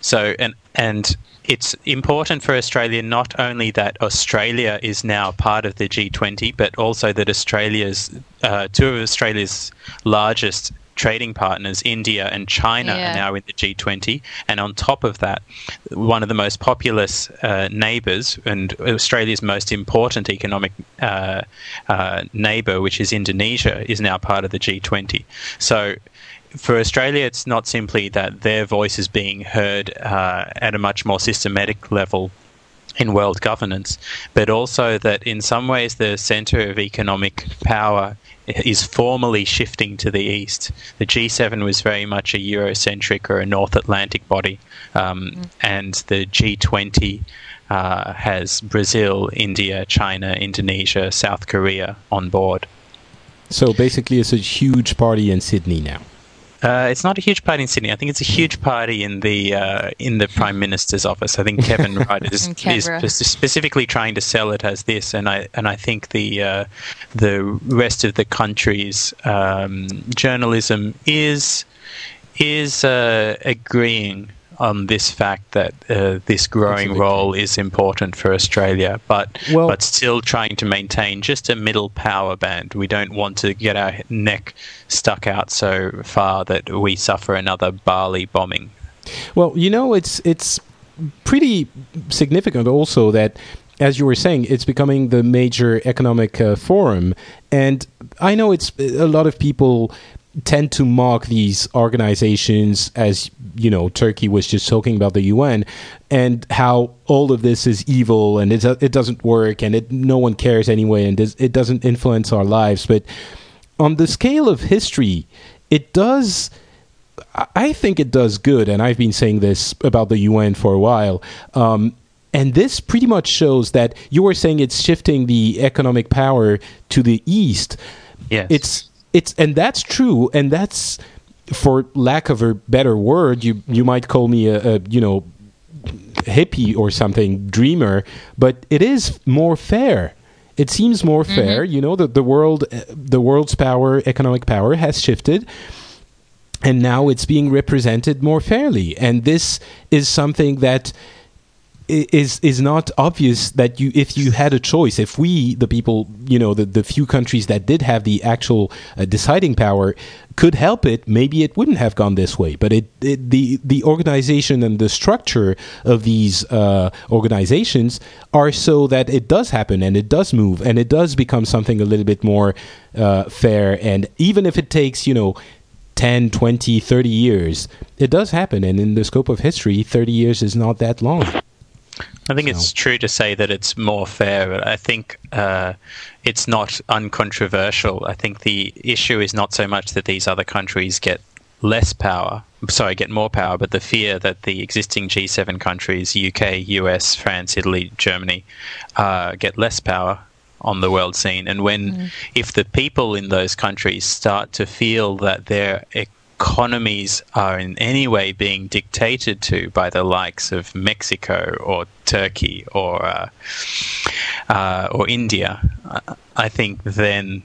So and and it's important for Australia not only that Australia is now part of the G20, but also that Australia's uh, two of Australia's largest trading partners, India and China, yeah. are now in the G20. And on top of that, one of the most populous uh, neighbours and Australia's most important economic uh, uh, neighbour, which is Indonesia, is now part of the G20. So for Australia, it's not simply that their voice is being heard uh, at a much more systematic level in world governance, but also that in some ways the centre of economic power is formally shifting to the east. The G7 was very much a Eurocentric or a North Atlantic body, um, mm. and the G20 uh, has Brazil, India, China, Indonesia, South Korea on board. So basically, it's a huge party in Sydney now. Uh, it's not a huge party in Sydney. I think it's a huge party in the uh, in the Prime Minister's office. I think Kevin Rudd is, is specifically trying to sell it as this, and I and I think the uh, the rest of the country's um, journalism is is uh, agreeing on this fact that uh, this growing role is important for Australia, but well, but still trying to maintain just a middle power band. We don't want to get our neck stuck out so far that we suffer another Bali bombing. Well, you know, it's it's pretty significant also that as you were saying, it's becoming the major economic uh, forum. And I know it's a lot of people tend to mock these organizations as you know Turki was just talking about the UN and how all of this is evil and it doesn't work and it no one cares anyway and it doesn't influence our lives but on the scale of history it does I- I think it does good, and I've been saying this about the UN for a while. Um, and this pretty much shows that you were saying it's shifting the economic power to the east. Yes. It's it's and that's true, and that's for lack of a better word, you you might call me a, a you know hippie or something, dreamer, but it is more fair. It seems more mm-hmm. fair, you know. The the world, the world's power, economic power, has shifted, and now it's being represented more fairly. And this is something that is is not obvious that you if you had a choice if we the people you know the the few countries that did have the actual uh, deciding power could help it maybe it wouldn't have gone this way. But it, it the the organization and the structure of these uh, organizations are so that it does happen and it does move and it does become something a little bit more uh, fair. And even if it takes you know 10 20 30 years it does happen. And in the scope of history 30 years is not that long I think it's true to say that it's more fair. but I think uh, it's not uncontroversial. I think the issue is not so much that these other countries get less power, sorry, get more power, but the fear that the existing G7 countries, UK, US, France, Italy, Germany, uh, get less power on the world scene. And when, if the people in those countries start to feel that their economies are in any way being dictated to by the likes of Mexico or Turkey or uh, uh, or India, I- I think then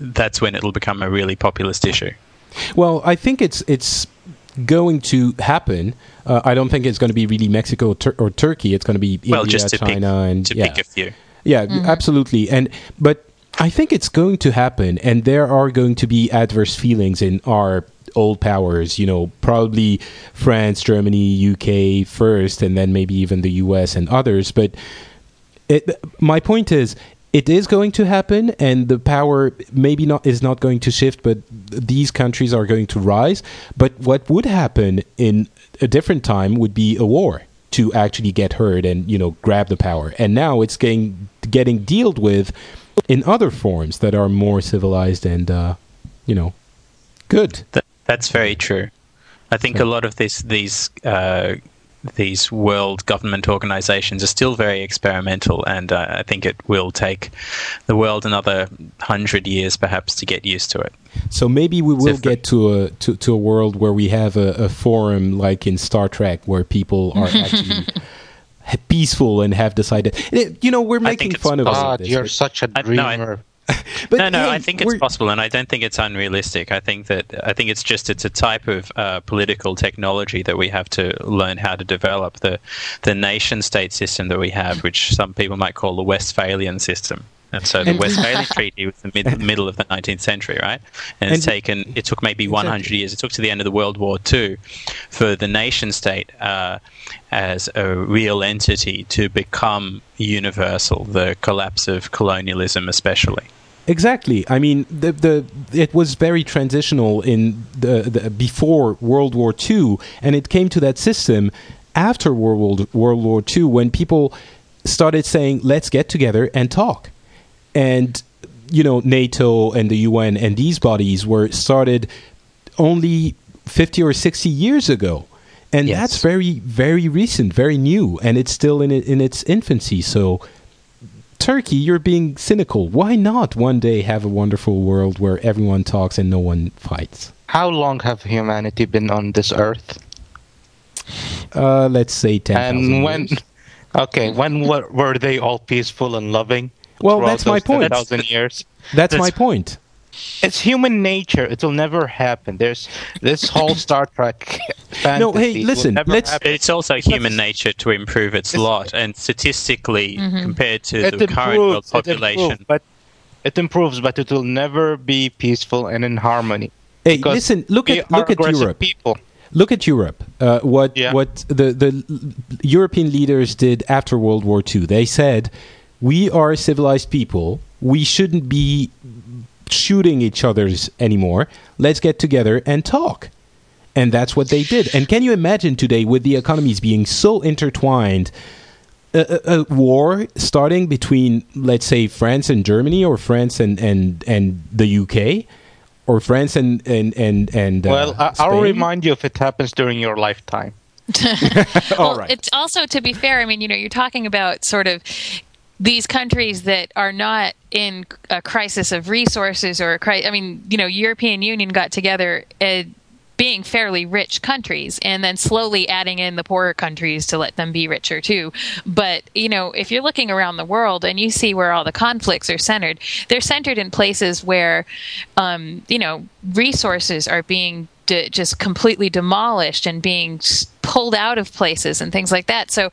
that's when it'll become a really populist issue. Well, I think it's it's going to happen. Uh, I don't think it's going to be really Mexico or, Tur- or Turkey. It's going to be well, India, just to China, pick and to yeah, pick a few. yeah, absolutely. And but I think it's going to happen, and there are going to be adverse feelings in our old powers. You know, probably France, Germany, UK first, and then maybe even the US and others. But it, my point is it is going to happen and the power maybe not is not going to shift but these countries are going to rise but what would happen in a different time would be a war to actually get heard and you know grab the power and now it's getting getting dealt with in other forms that are more civilized and uh, you know good That, that's very true. I think a lot of this, these uh, these world government organizations are still very experimental, and uh, I think it will take the world another hundred years, perhaps, to get used to it. So maybe we will if the- get to a to, to a world where we have a, a forum like in Star Trek, where people are actually peaceful and have decided. You know, we're making fun of all God, this, you're but- such a I- no, I- dreamer. but no, no, hey, I think it's possible, and I don't think it's unrealistic. I think that I think it's just it's a type of uh, political technology that we have to learn how to develop. The the nation state system that we have, which some people might call the Westphalian system. And so the And- Westphalian Treaty was the mid, middle of the 19th century, right? And it's And- taken. It took maybe 100 Exactly. years. It took to the end of the World War II for the nation state uh, as a real entity to become universal. The collapse of colonialism, especially. Exactly. I mean, the the it was very transitional in the, the before World War II, and it came to that system after World World War II when people started saying, "Let's get together and talk," and you know, NATO and the UN and these bodies were started only fifty or sixty years ago. And Yes. that's very, very recent, very new, and it's still in in its infancy. So, Turki, you're being cynical. Why not one day have a wonderful world where everyone talks and no one fights? How long have humanity been on this earth? Uh, let's say ten. And when? Okay, when were, were they all peaceful and loving? Well, that's my those point. 10,000 years. That's, my point. It's human nature. It will never happen. There's this whole Star Trek fantasy. No, hey, listen, let's- It's also human nature to improve its It's- lot, and statistically, compared to It the current world improves, it population, improves, but it improves, but it will never be peaceful and in harmony. Hey, listen, look at look at Europe. People. Look at Europe. Uh, what Yeah. what the the European leaders did after World War II? They said, "We are civilized people. We shouldn't be shooting each other's anymore. Let's get together and talk." And that's what they did. And can you imagine today, with the economies being so intertwined, a, a, a war starting between, let's say, France and Germany, or France and and and the UK? or France and and and and. Uh, well, I, I'll Spain? remind you if it happens during your lifetime. All well, right. it's also to be fair. I mean, you know, you're talking about sort of these countries that are not in a crisis of resources or a crisis. I mean, you know, European Union got together. Uh, being fairly rich countries and then slowly adding in the poorer countries to let them be richer too. But, you know, if you're looking around the world and you see where all the conflicts are centered, they're centered in places where, um, you know, resources are being just completely demolished and being pulled out of places and things like that. So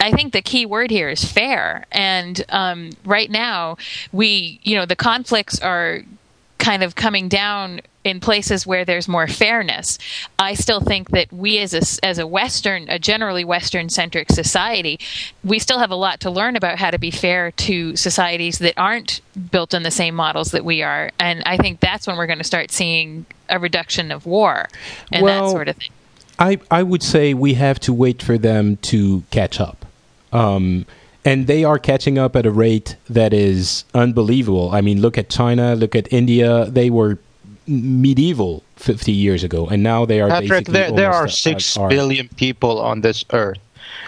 I think the key word here is fair. And um, right now, we, you know, the conflicts are kind of coming down in places where there's more fairness. I still think that we as a, as a Western, a generally Western centric society, we still have a lot to learn about how to be fair to societies that aren't built on the same models that we are. And I think that's when we're going to start seeing a reduction of war and Well, that sort of thing. I, I would say we have to wait for them to catch up. Um, and they are catching up at a rate that is unbelievable. I mean, look at China, look at India. They were medieval 50 years ago, and now they are Patrick, there, there are almost six at our- billion people on this earth.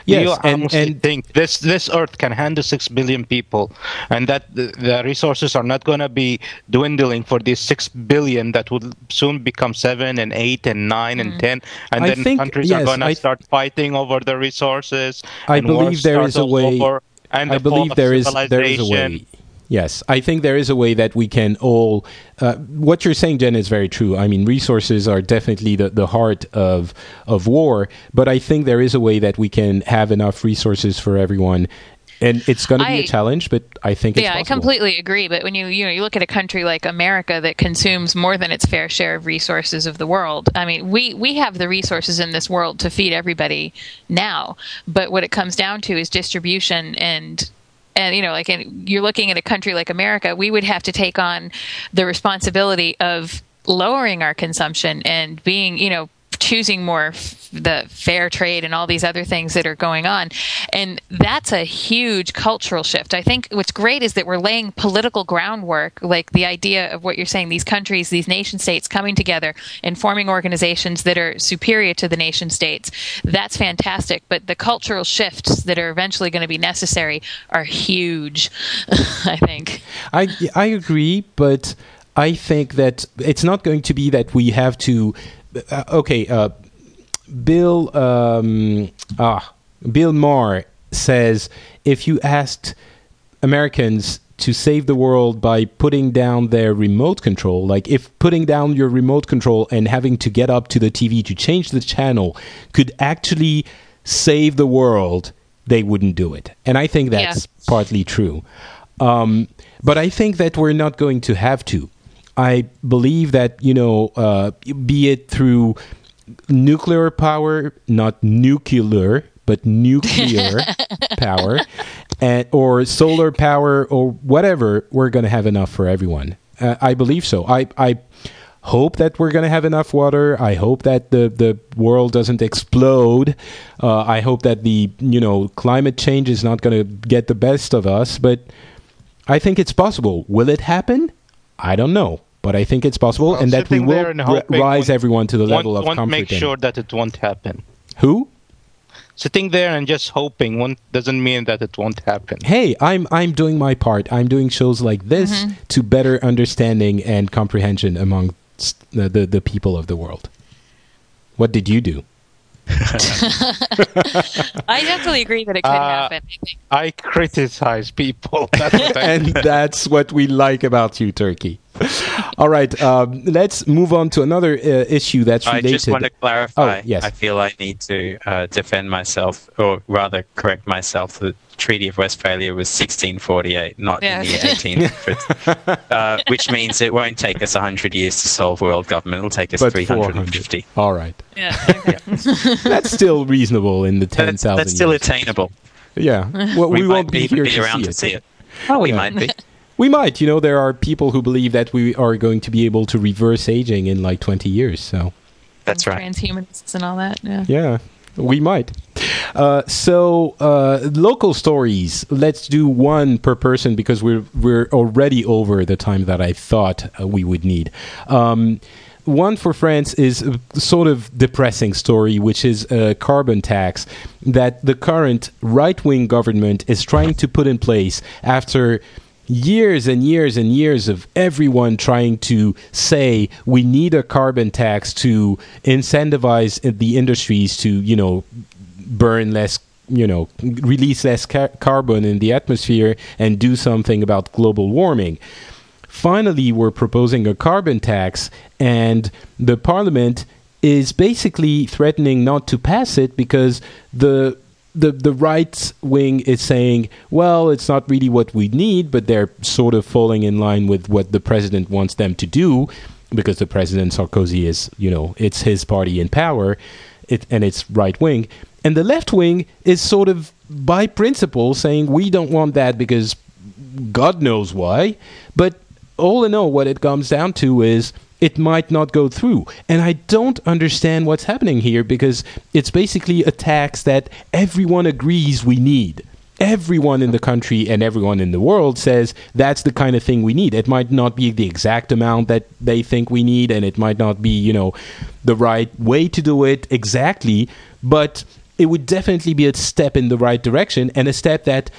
Yes, you and- honestly and- think this this earth can handle six billion people, and that the, the resources are not going to be dwindling for these six billion that will soon become seven and eight and nine and mm. ten, and I then think- countries yes, are going to start fighting over the resources. I and believe wars there start is a way- over, and I the believe there is there is a way. Yes, I think there is a way that we can all. Uh, what you're saying, Jen, is very true. I mean, resources are definitely the, the heart of of war, but I think there is a way that we can have enough resources for everyone, and it's going to be a I- challenge. But I think it's yeah, I completely agree. But when you you know you look at a country like America that consumes more than its fair share of resources of the world, I mean, we we have the resources in this world to feed everybody now. But what it comes down to is distribution and. And you know, like in, you're looking at a country like America, we would have to take on the responsibility of lowering our consumption and being, you know, choosing more f- the fair trade and all these other things that are going on. And that's a huge cultural shift. I think what's great is that we're laying political groundwork, like the idea of what you're saying, these countries, these nation states coming together and forming organizations that are superior to the nation states. That's fantastic. But the cultural shifts that are eventually going to be necessary are huge, I think. I I agree, but I think that it's not going to be that we have to. Uh, okay, uh, Bill um, ah Bill Maher says if you asked Americans to save the world by putting down their remote control, like if putting down your remote control and having to get up to the TV to change the channel could actually save the world, they wouldn't do it. And I think that's Yeah. partly true. Um, but I think that we're not going to have to. I believe that, you know, uh, be it through nuclear power, not nuclear, but nuclear power, and, or solar power, or whatever, we're going to have enough for everyone. Uh, I believe so. I, I hope that we're going to have enough water. I hope that the, the world doesn't explode. Uh, I hope that the you know climate change is not going to get the best of us. But I think it's possible. Will it happen? I don't know. But I think it's possible, Well, and that we will and ri- rise won't- everyone to the level of won't comfort. make and- sure that it won't happen. Who? Sitting there and just hoping won't, doesn't mean that it won't happen. Hey, I'm I'm doing my part. I'm doing shows like this Mm-hmm. to better understanding and comprehension among the, the the people of the world. What did you do? I definitely agree that it could Uh, happen. I. I criticize people. That's what I and that's what we like about you, Turki. All right, um, let's move on to another uh, issue that's related. I just want to clarify. Oh, yes. I feel I need to uh, defend myself, or rather correct myself. The Treaty of Westphalia was 1648, not Yeah. in the 1800s, uh, which means it won't take us 100 years to solve world government. It'll take us but 350. 400. All right, Yeah. okay. that's still reasonable in the ten That's, that's still years. attainable. Yeah, well, we, might won't be even here be to around see to it. see it. Oh, we Yeah. might be. We might. You know, there are people who believe that we are going to be able to reverse aging in like twenty years. So That's right. Transhumanists and all that. Yeah. yeah, we might. Uh, so uh, local stories. Let's do one per person because we're we're already over the time that I thought uh, we would need. Um, one for France is a sort of depressing story, which is a carbon tax that the current right wing government is trying to put in place after years and years and years of everyone trying to say we need a carbon tax to incentivize the industries to, you know, burn less you know release less ca- carbon in the atmosphere and do something about global warming. Finally we're proposing a carbon tax and the parliament is basically threatening not to pass it because the the the right wing is saying, well, it's not really what we need, but they're sort of falling in line with what the president wants them to do, because the president Sarkozy is, you know, it's his party in power, it, and it's right wing, and the left wing is sort of by principle saying we don't want that because God knows why, but all in all, what it comes down to is it might not go through. And I don't understand what's happening here because it's basically a tax that everyone agrees we need. Everyone in the country and everyone in the world says that's the kind of thing we need. It might not be the exact amount that they think we need, and it might not be, you know, the right way to do it exactly, but it would definitely be a step in the right direction and a step that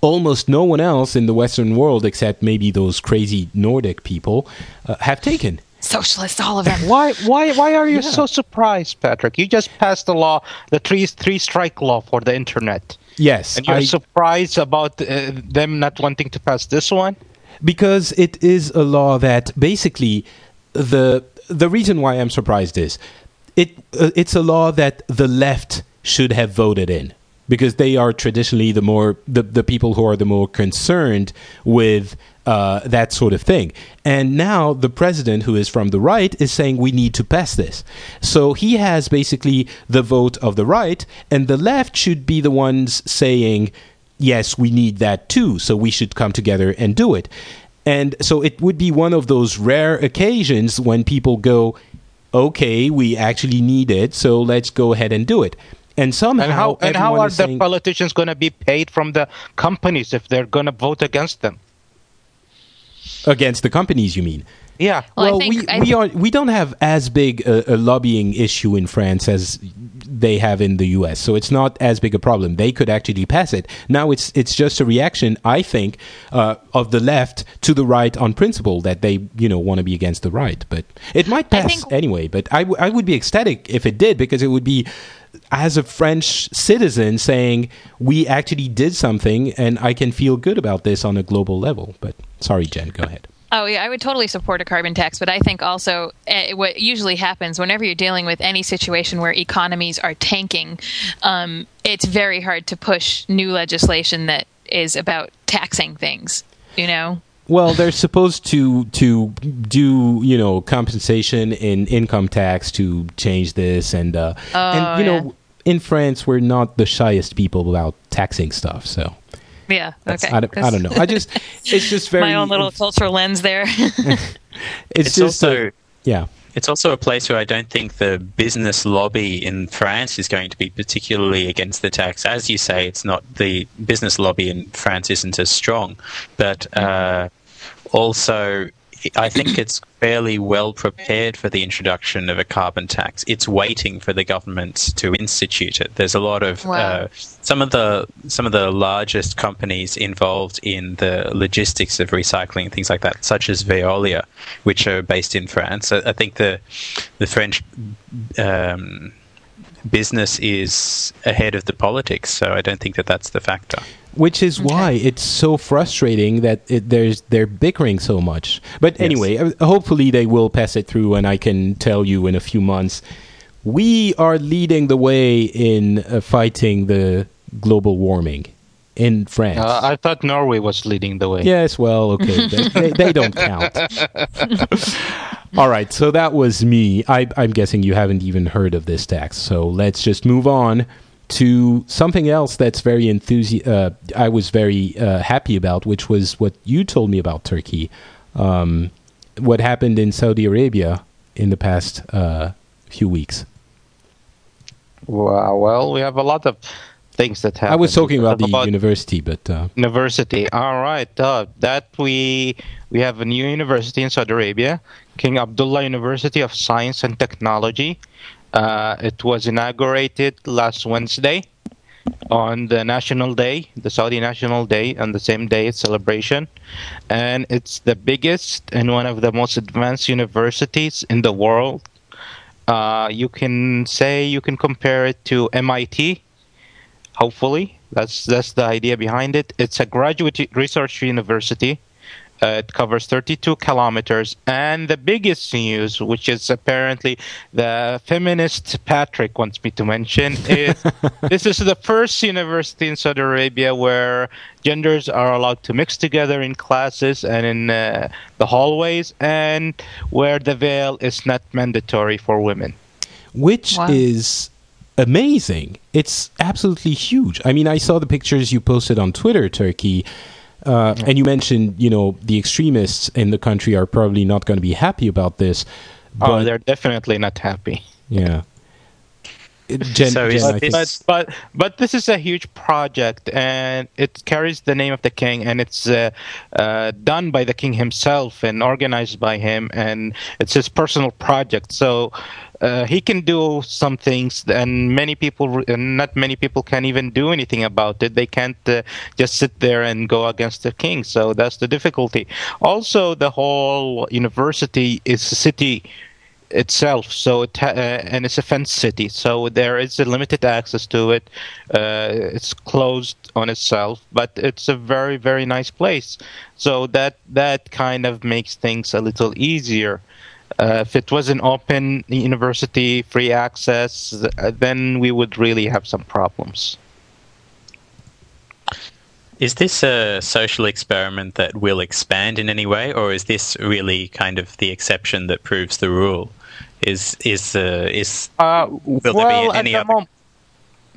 almost no one else in the Western world, except maybe those crazy Nordic people, uh, have taken. Socialists, all of them. Why, why, why are you Yeah. so surprised, Patrick? You just passed the law, the three three strike law for the internet, Yes, and you're I- surprised about uh, them not wanting to pass this one. because it is a law that basically the the reason why I'm surprised is it uh, it's a law that the left should have voted in because they are traditionally the more the, the people who are the more concerned with uh, that sort of thing. And now the president, who is from the right, is saying we need to pass this. So he has basically the vote of the right, and the left should be the ones saying yes, we need that too, so we should come together and do it. And so it would be one of those rare occasions when people go, okay, we actually need it, so let's go ahead and do it. And somehow, And how and how are is the saying- politicians going to be paid from the companies if they're going to vote against them? against the companies, you mean? Yeah. Well, I well, think- we, I we are we don't have as big a, a lobbying issue in France as they have in the U.S. So it's not as big a problem. They could actually pass it. Now it's it's just a reaction, I think, uh, of the left to the right on principle that they you know want to be against the right. But it might pass think- anyway. But I, w- I would be ecstatic if it did because it would be as a French citizen saying we actually did something and I can feel good about this on a global level. But sorry, Jen, go ahead. Oh yeah, I would totally support a carbon tax, but I think also uh, what usually happens whenever you're dealing with any situation where economies are tanking, um, it's very hard to push new legislation that is about taxing things. You know, Well, they're supposed to to do you know compensation in income tax to change this, and uh, and you yeah. know in France we're not the shyest people about taxing stuff. So yeah. okay, I, don't, I don't know. I just it's just very My own little cultural lens there. It's, It's just also a- yeah. It's also a place where I don't think the business lobby in France is going to be particularly against the tax. As you say, it's not the business lobby in France isn't as strong, but uh, also I think it's fairly well prepared for the introduction of a carbon tax. It's waiting for the government to institute it. There's a lot of Wow. uh, some of the some of the largest companies involved in the logistics of recycling and things like that, such as Veolia, which are based in France. I, I think the the French um, business is ahead of the politics, so I don't think that that's the factor. Which is why it's so frustrating that it, there's they're bickering so much. But Yes. anyway, uh, hopefully they will pass it through, and I can tell you in a few months we are leading the way in uh, fighting the global warming in France. Uh, I thought Norway was leading the way. Yes, well, okay. they, they, they don't count. All right, so that was me. I, I'm guessing you haven't even heard of this tax. So let's just move on to something else that's very enthusi- uh, I was very uh, happy about, which was what you told me about Turki. Um, what happened in Saudi Arabia in the past uh, few weeks. Wow, well, we have a lot of things that happen. I was talking about the About university, but uh, university. All right, uh, that we we have a new university in Saudi Arabia, King Abdullah University of Science and Technology. Uh, it was inaugurated last Wednesday on the National Day, the Saudi National Day, on the same day celebration, and it's the biggest and one of the most advanced universities in the world. Uh, you can say you can compare it to MIT. Hopefully, that's that's the idea behind it. It's a graduate research university. Uh, it covers 32 kilometers, and the biggest news, which is apparently the feminist Patrick wants me to mention, is this is the first university in Saudi Arabia where genders are allowed to mix together in classes and in uh, the hallways, and where the veil is not mandatory for women. which Wow. is amazing. It's absolutely huge. I mean, I saw the pictures you posted on Twitter, Turki, uh, and you mentioned, you know, the extremists in the country are probably not going to be happy about this. oh, But they're definitely not happy. yeah, Jen, So is I but but but this is a huge project and it carries the name of the king and it's uh, uh, done by the king himself and organized by him and it's his personal project so uh, he can do some things and many people not many people can even do anything about it they can't uh, just sit there and go against the king so that's the difficulty also the whole university is a city itself. So it ha- uh, and it's a fenced city, so there is a limited access to it. Uh, it's closed on itself, but it's a very very nice place. So that that kind of makes things a little easier. Uh, if it was an open university, free access, uh, then we would really have some problems. Is this a social experiment that will expand in any way, or is this really kind of the exception that proves the rule? Is is uh, is Uh, Will there be any the other- mom-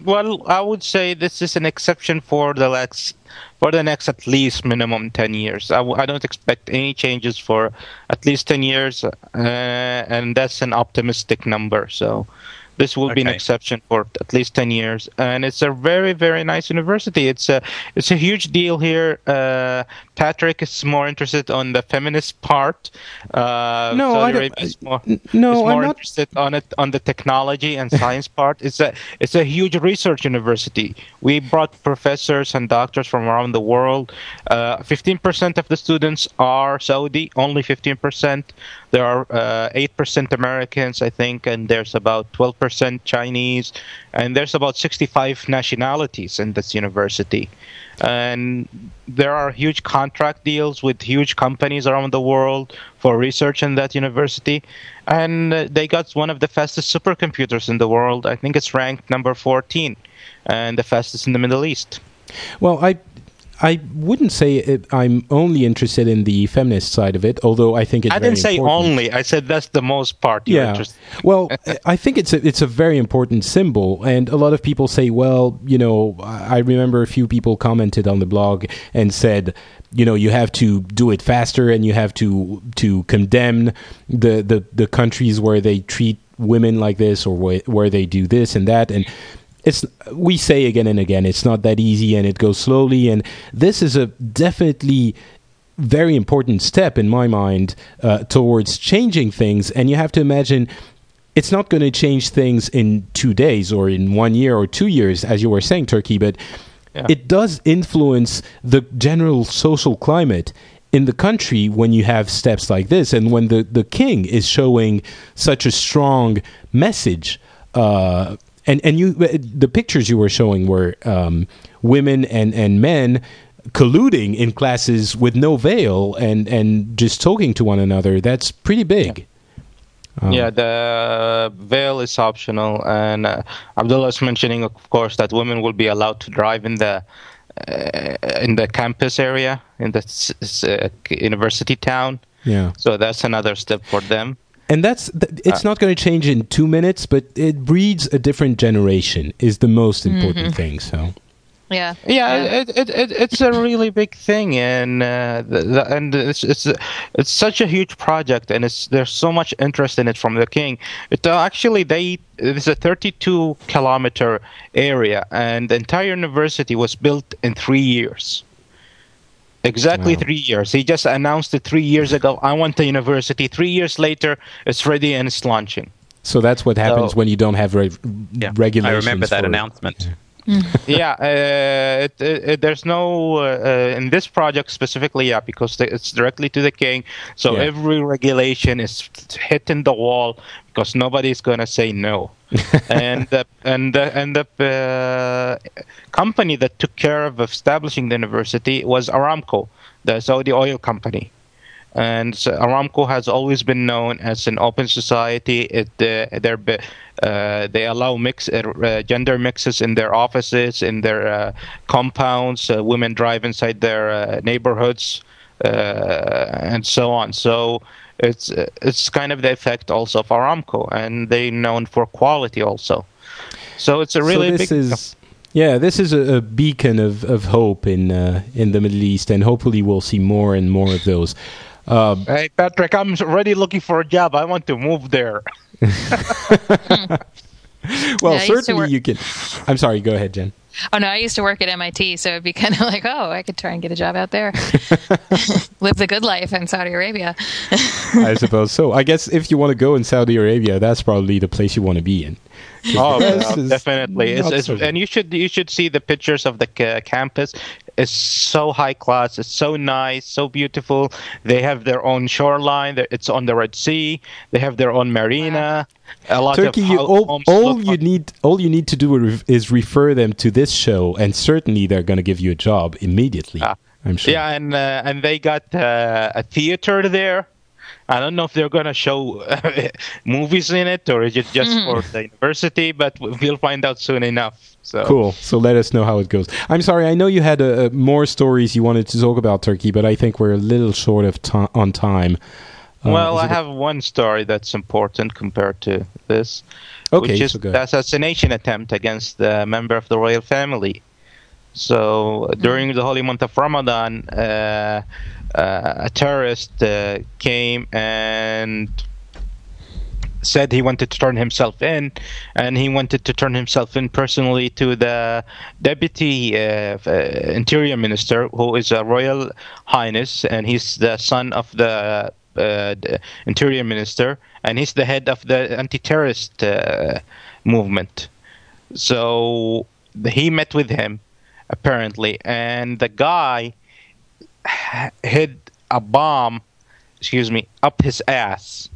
well, I would say this is an exception for the next for the next at least minimum ten years. I, w- I don't expect any changes for at least ten years, uh, and that's an optimistic number. So. This will be an exception for at least ten years, and it's a very, very nice university. It's a, it's a huge deal here. Uh, Patrick is more interested on the feminist part. Uh, No, Saudi I don't- Arabia is more, N- no, is I'm more not- interested on it on the technology and science part. It's a it's a huge research university. We brought professors and doctors from around the world. Uh, Fifteen percent of the students are Saudi. Only fifteen percent. There are uh, eight percent Americans, I think, and there's about twelve percent Chinese, and there's about sixty-five nationalities in this university. And there are huge contract deals with huge companies around the world for research in that university. And uh, they got one of the fastest supercomputers in the world. I think it's ranked number 14 and the fastest in the Middle East. Well, I I wouldn't say it, I'm only interested in the feminist side of it, although I think it's I didn't say important. only, I said that's the most part you're Yeah. interested Well, I think it's a, it's a very important symbol, and a lot of people say, well, you know, I remember a few people commented on the blog and said, you know, you have to do it faster, and you have to to condemn the the, the countries where they treat women like this or where, where they do this and that, and it's we say again and again, it's not that easy, and it goes slowly, and this is a definitely very important step in my mind uh, towards changing things and you have to imagine it's not going to change things in two days or in one year or two years as you were saying Turki but Yeah. it does influence the general social climate in the country when you have steps like this and when the, the king is showing such a strong message uh, and and you the pictures you were showing were um, women and and men colluding in classes with no veil and and just talking to one another. That's pretty big. Um, yeah, the veil is optional, and uh, Abdullah is mentioning, of course, that women will be allowed to drive in the uh, in the campus area in the uh, university town. yeah. So that's another step for them. And that's th- it's not going to change in two minutes but it breeds a different generation is the most important thing so Yeah. Yeah, It, it, it, it's a really big thing, and uh, the, the, and it's it's it's such a huge project, and it's there's so much interest in it from the king. It uh, actually they it's a 32 kilometer area, and the entire university was built in three years. Exactly Wow. three years. He just announced it three years ago. I want the university. Three years later, it's ready and it's launching. So that's what happens So- when you don't have re- Yeah, regulations. I remember that for it. Announcement. yeah, uh, it, it, there's no uh, uh, in this project specifically, yeah, because it's directly to the king. So Yeah. every regulation is hitting the wall because nobody's gonna say no. and the, and the, and the uh, company that took care of establishing the university was Aramco, the Saudi oil company. And so Aramco has always been known as an open society. It, uh, they're, uh, they allow mix uh, gender mixes in their offices, in their uh, compounds. Uh, women drive inside their uh, neighborhoods, uh, and so on. So it's uh, it's kind of the effect also of Aramco, and they're known for quality also. So it's a really so this big. is yeah this is a, a beacon of, of hope in uh, in the Middle East and hopefully we'll see more and more of those um, Hey Patrick, I'm already looking for a job. I want to move there. well Yeah, I used to certainly work- you can I'm sorry go ahead Jen Oh no, I used to work at MIT, so it'd be kind of like, oh, I could try and get a job out there, live the good life in Saudi Arabia. I suppose so I guess if you want to go in Saudi Arabia that's probably the place you want to be in Oh, yeah, definitely. It's, it's, and you should you should see the pictures of the ca- campus. It's so high class. It's so nice, so beautiful. They have their own shoreline. It's on the Red Sea. They have their own marina. A lot Turki, of you, all, all you like- need, all you need to do is refer them to this show, and certainly they're going to give you a job immediately. Ah. I'm sure. Yeah, and uh, and they got uh, a theater there. I don't know if they're gonna show movies in it or is it just for the university, but we'll find out soon enough. So Cool. So let us know how it goes. I'm sorry. I know you had uh, uh, more stories you wanted to talk about Turki, but I think we're a little short of on time. Uh, Well, I have one story that's important compared to this, Okay, which is so the assassination attempt against a member of the royal family. So during the holy month of Ramadan, uh, uh, a terrorist uh, came and said he wanted to turn himself in, and he wanted to turn himself in personally to the deputy uh, uh, interior minister, who is a royal highness, and he's the son of the, uh, the interior minister, and he's the head of the anti-terrorist uh, movement. So he met with him, apparently, and the guy hid a bomb, excuse me, up his ass.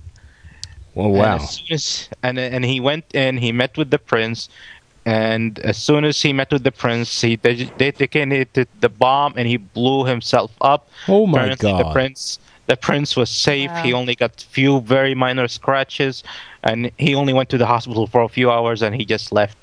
Oh And wow. as soon as, and and he went in, he met with the prince, and as soon as he met with the prince, he de- detonated the bomb and he blew himself up. Oh my Apparently The prince, the prince was safe. He only got few very minor scratches, and he only went to the hospital for a few hours and he just left.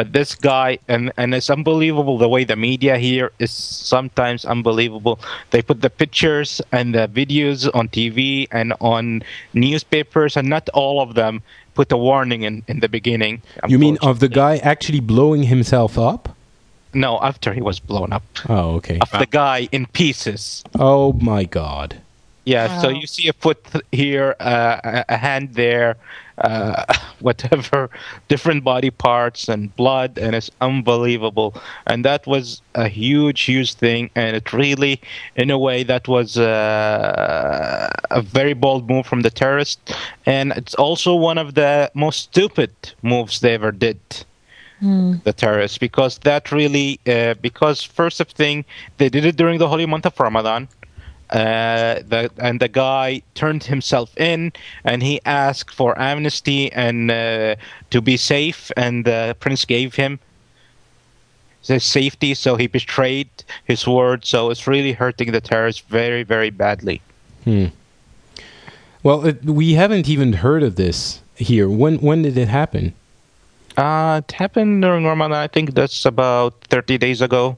But this guy, and and it's unbelievable the way the media here is sometimes unbelievable. They put the pictures and the videos on TV and on newspapers, and not all of them put a warning in in the beginning. You mean of the guy actually blowing himself up? No, after he was blown up, Oh, okay. of the guy in pieces. Oh my God. Yeah, so you see a foot here, uh, a, hand there, uh, whatever, different body parts and blood, and it's unbelievable. And that was a huge, huge thing, and it really, in a way, that was uh, a very bold move from the terrorists, and it's also one of the most stupid moves they ever did the terrorists because that really uh, because first of thing they did it during the holy month of Ramadan. Uh, the, and the guy turned himself in and he asked for amnesty and uh, to be safe and the prince gave him his safety so he betrayed his word so it's really hurting the terrorists very very badly hmm. Well, it, we haven't even heard of this here. When when did it happen? uh, it happened during Ramadan I think that's about 30 days ago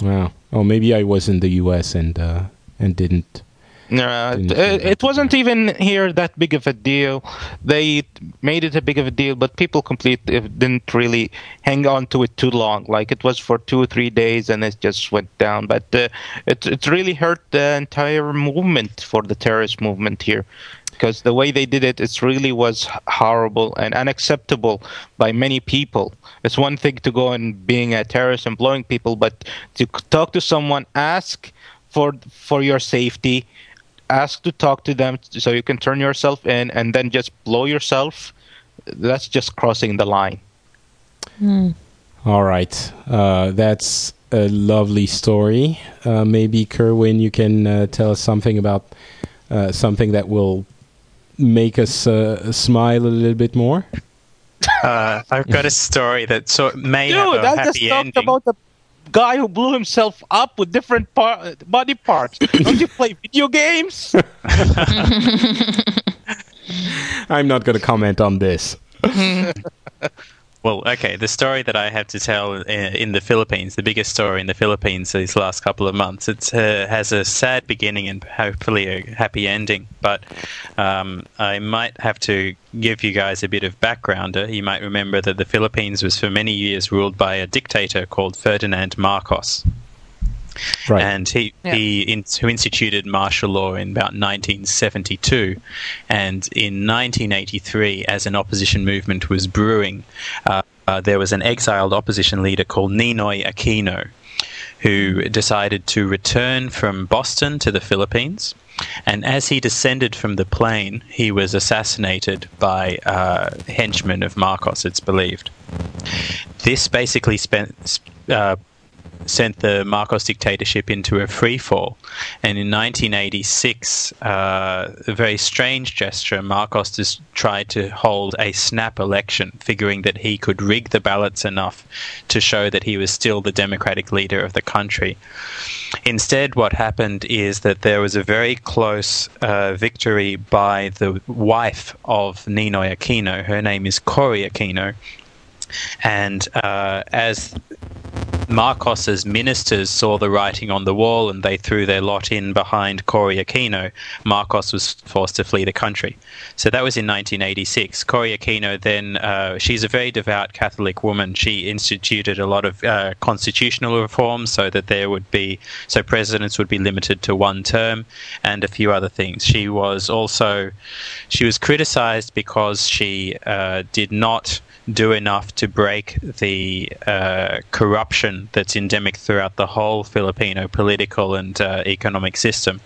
Wow. Oh, maybe I was in the U.S. and uh, and didn't Uh, it, it wasn't even here that big of a deal. They made it a big of a deal, but people complete didn't really hang on to it too long. Like it was for two or three days, and it just went down. But uh, it it really hurt the entire movement for the terrorist movement here, because the way they did it, it really was horrible and unacceptable by many people. It's one thing to go and being a terrorist and blowing people, but to talk to someone, ask for for your safety ask to talk to them so you can turn yourself in and then just blow yourself. That's just crossing the line. Mm. all right. Uh, that's a lovely story. Uh, maybe kerwin you can uh, tell us something about uh, something that will make us uh, smile a little bit more. Uh, I've got a story that so may Dude, have a I happy just talked ending. About the guy who blew himself up with different par- body parts. Don't you play video games? I'm not going to comment on this. Well, okay. The story that I have to tell in the Philippines, the biggest story in the Philippines these last couple of months, it uh, has a sad beginning and hopefully a happy ending. But um, I might have to give you guys a bit of background. You might remember that the Philippines was for many years ruled by a dictator called Ferdinand Marcos. Right. And he, yeah. he in, who instituted martial law in about 1972. And in 1983, as an opposition movement was brewing, uh, uh, there was an exiled opposition leader called Ninoy Aquino who decided to return from Boston to the Philippines. And as he descended from the plane, he was assassinated by uh, henchmen of Marcos, it's believed. This basically spent, uh, sent the Marcos dictatorship into a free fall. And in 1986, uh, a very strange gesture, Marcos just tried to hold a snap election, figuring that he could rig the ballots enough to show that he was still the democratic leader of the country. Instead, what happened is that there was a very close uh, victory by the wife of Ninoy Aquino. Her name is Cory Aquino. And uh, as Marcos's ministers saw the writing on the wall and they threw their lot in behind Cory Aquino. Marcos was forced to flee the country. So that was in 1986. Cory Aquino then, uh, she's a very devout Catholic woman. She instituted a lot of uh, constitutional reforms so that there would be, so presidents would be limited to one term and a few other things. She was also, she was criticized because she uh, did not do enough to break the uh, corruption that's endemic throughout the whole Filipino political and uh, economic system.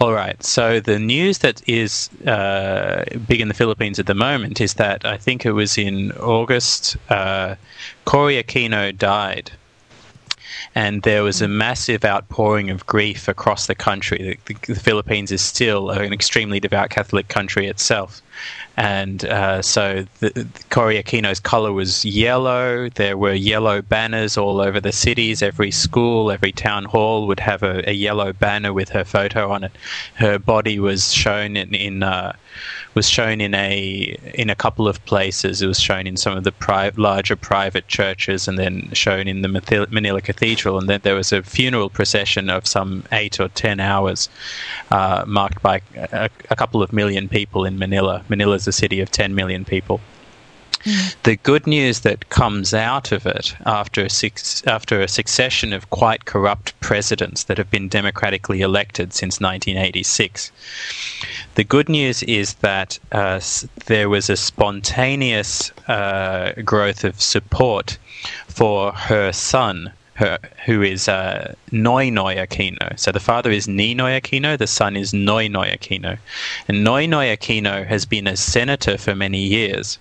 All right, so the news that is uh, big in the Philippines at the moment is that I think it was in August, uh, Cory Aquino died and there was a massive outpouring of grief across the country. The, the, the Philippines is still an extremely devout Catholic country itself, and uh, so the, the Cory Aquino's color was yellow. There were yellow banners all over the cities. Every school, every town hall would have a, a yellow banner with her photo on it. Her body was shown in, in uh, was shown in a in a couple of places. It was shown in some of the pri- larger private churches, and then shown in the Manila Cathedral. And then there was a funeral procession of some eight or ten hours, uh, marked by a, a couple of million people in Manila. Manila is a city of 10 million people. The good news that comes out of it after a, six, after a succession of quite corrupt presidents that have been democratically elected since 1986, the good news is that uh, there was a spontaneous uh, growth of support for her son, her, who is uh, Noynoy Aquino. So the father is Ninoy Aquino, the son is Noynoy Aquino. And Noynoy Aquino has been a senator for many years,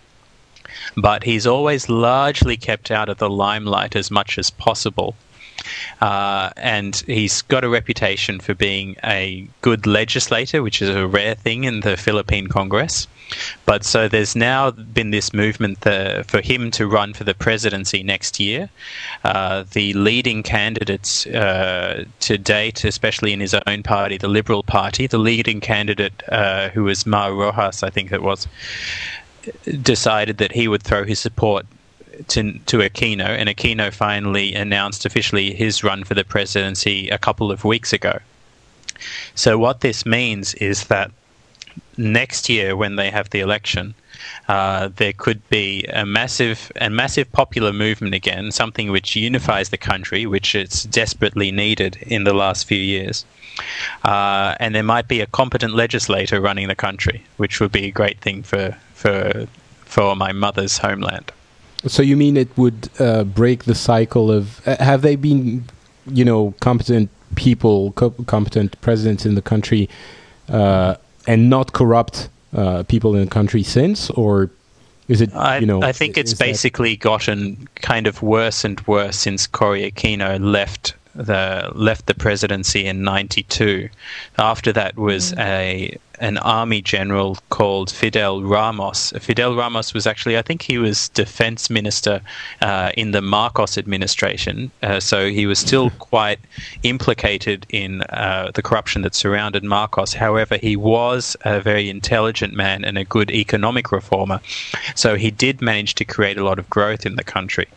but he's always largely kept out of the limelight as much as possible. Uh, and he's got a reputation for being a good legislator, which is a rare thing in the Philippine Congress. But so there's now been this movement the, for him to run for the presidency next year. Uh, the leading candidates uh, to date, especially in his own party, the Liberal Party, the leading candidate, uh, who was Mar Roxas, I think it was, decided that he would throw his support to, to Aquino, and Aquino finally announced officially his run for the presidency a couple of weeks ago. So what this means is that next year, when they have the election, uh, there could be a massive and massive popular movement again, something which unifies the country, which it's desperately needed in the last few years. Uh, and there might be a competent legislator running the country, which would be a great thing for for for my mother's homeland. So you mean it would uh, break the cycle of? Uh, have they been, you know, competent people, co- competent presidents in the country, uh, and not corrupt uh, people in the country since, or is it? I, you know, I think it's basically gotten kind of worse and worse since Cory Aquino left the left the presidency in '92. After that was a an army general called Fidel Ramos. Fidel Ramos was actually, I think, he was defense minister uh, in the Marcos administration, uh, so he was still quite implicated in uh, the corruption that surrounded Marcos. However, he was a very intelligent man and a good economic reformer, so he did manage to create a lot of growth in the country.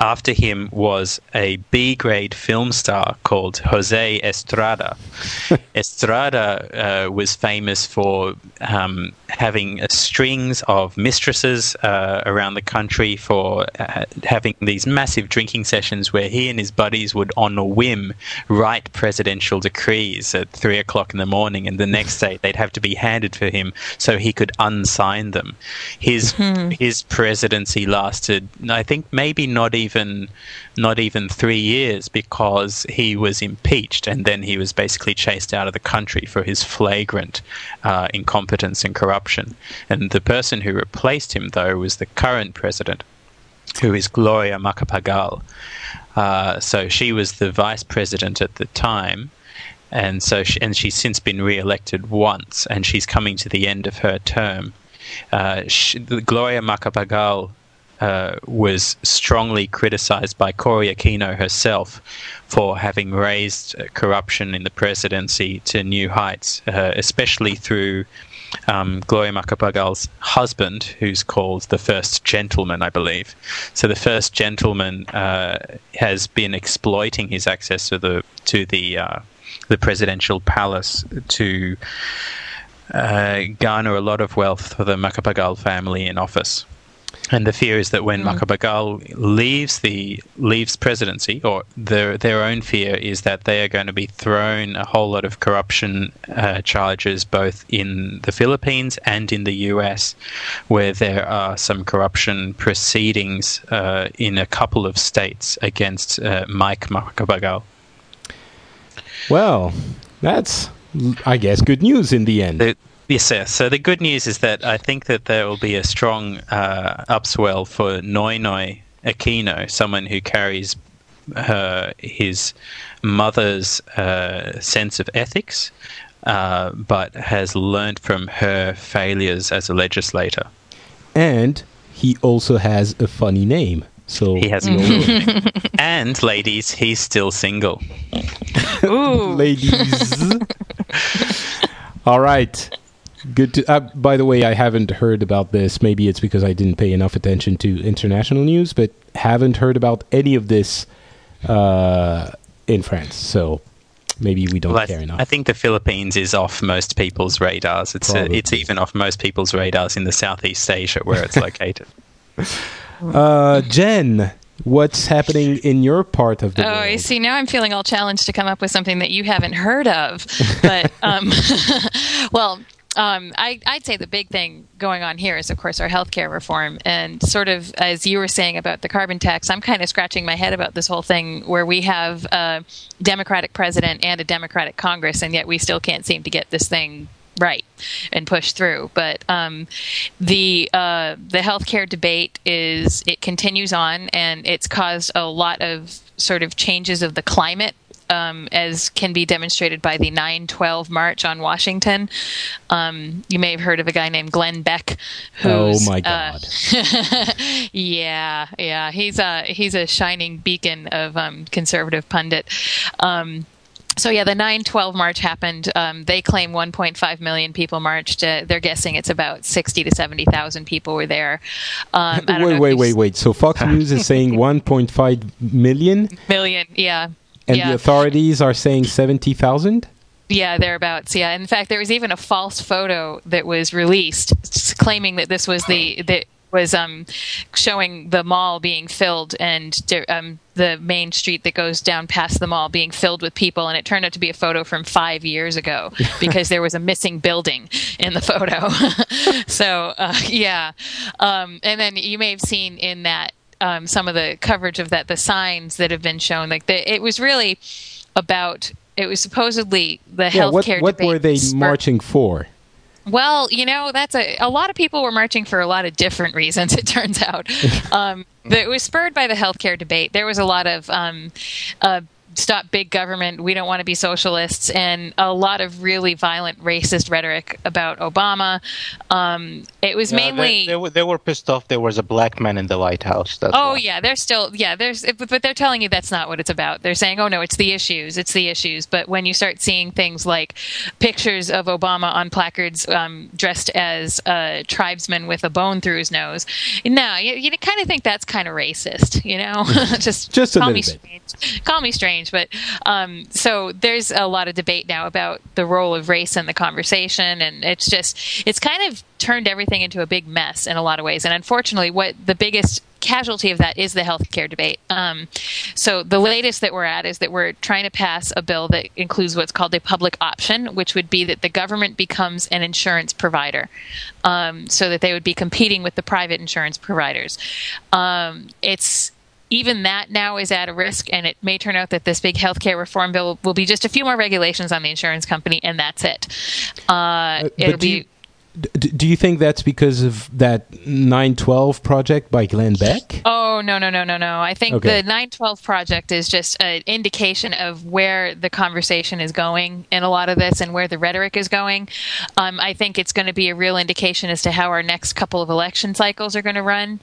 After him was a B grade film star called Jose Estrada. Estrada uh, was famous for um, having strings of mistresses uh, around the country, for uh, having these massive drinking sessions where he and his buddies would, on a whim, write presidential decrees at three o'clock in the morning, and the next day they'd have to be handed for him so he could unsign them. His his presidency lasted, I think, maybe not even not even three years because he was impeached and then he was basically chased out of the country for his flagrant uh, incompetence and corruption. And the person who replaced him, though, was the current president, who is Gloria Macapagal. Uh, so she was the vice president at the time. And so, she, and she's since been re-elected once, and she's coming to the end of her term. Uh, she, Gloria Macapagal uh, was strongly criticized by Cory Aquino herself for having raised uh, corruption in the presidency to new heights, uh, especially through um, Gloria Macapagal's husband, who's called the First Gentleman, I believe. So the First Gentleman uh, has been exploiting his access to the to the uh, the presidential palace to garner a lot of wealth for the Macapagal family in office. And the fear is that when mm. Macapagal leaves the leaves presidency, or their their own fear is that they are going to be thrown a whole lot of corruption uh, charges, both in the Philippines and in the U.S., where there are some corruption proceedings uh, in a couple of states against uh, Mike Macapagal. Well, that's I guess good news in the end. The, Yes, sir. So the good news is that I think that there will be a strong uh, upswell for Noynoy Aquino, someone who carries her, his mother's uh, sense of ethics, uh, but has learned from her failures as a legislator. And he also has a funny name. So he has, and ladies, he's still single. Ooh, ladies. All right. Good. To, uh, by the way, I haven't heard about this. Maybe it's because I didn't pay enough attention to international news, but haven't heard about any of this uh, in France. So maybe we don't well, care I, enough. I think the Philippines is off most people's radars. It's uh, it's even off most people's radars in the Southeast Asia where it's located. Uh, Jen, what's happening in your part of the oh, world? I see. Now I'm feeling all challenged to come up with something that you haven't heard of. But, um, well, um, I, would say the big thing going on here is, of course, our healthcare reform. And sort of as you were saying about the carbon tax, I'm kind of scratching my head about this whole thing where we have a Democratic president and a Democratic Congress, and yet we still can't seem to get this thing right and push through. But um, the uh, the healthcare debate is it continues on, and it's caused a lot of sort of changes of the climate um, as can be demonstrated by the 9/12 march on Washington. Um, you may have heard of a guy named Glenn Beck. Who's, oh my God! Uh, yeah, yeah, he's a he's a shining beacon of um, conservative pundit. Um, so yeah, the 9/12 march happened. Um, they claim 1.5 million people marched. Uh, they're guessing it's about 60 to 70 thousand people were there. Um, wait, wait, wait, wait. So Fox News is saying 1.5 million. Million, yeah. And yeah. the authorities are saying 70,000? Yeah, thereabouts. Yeah. In fact, there was even a false photo that was released claiming that this was the that was um, showing the mall being filled and um, the main street that goes down past the mall being filled with people, and it turned out to be a photo from five years ago because there was a missing building in the photo. so uh, yeah, um, and then you may have seen in that um, some of the coverage of that the signs that have been shown like the, it was really about it was supposedly the Yeah, what, healthcare what debate were they spurred- marching for? well, you know, that's a a lot of people were marching for a lot of different reasons. It turns out, um, it was spurred by the healthcare debate. There was a lot of um, uh, stop big government. We don't want to be socialists, and a lot of really violent racist rhetoric about Obama. Um, it was Yeah, mainly they, they, were, they were pissed off. There was a black man in the White House. That's Oh why. yeah, they're still yeah. There's but but they're telling you that's not what it's about. They're saying, oh no, it's the issues, it's the issues. But when you start seeing things like pictures of Obama on placards um, dressed as a tribesman with a bone through his nose, no, you, you kind of think that's kind of racist, you know? just Just a call little me bit. strange. Call me strange, but um, so there's a lot of debate now about the role of race in the conversation, and it's just it's kind of turned everything into a big mess in a lot of ways. And unfortunately, what the biggest casualty of that is the healthcare debate. Um, so the latest that we're at is that we're trying to pass a bill that includes what's called a public option, which would be that the government becomes an insurance provider, um, so that they would be competing with the private insurance providers. Um, it's even that now is at a risk, and it may turn out that this big healthcare reform bill will be just a few more regulations on the insurance company, and that's it. Uh, it'll do be. you, do you think that's because of that 912 project by Glenn Beck? Oh no no no no no! I think Okay. the 912 project is just an indication of where the conversation is going in a lot of this, and where the rhetoric is going. Um, I think it's going to be a real indication as to how our next couple of election cycles are going to run.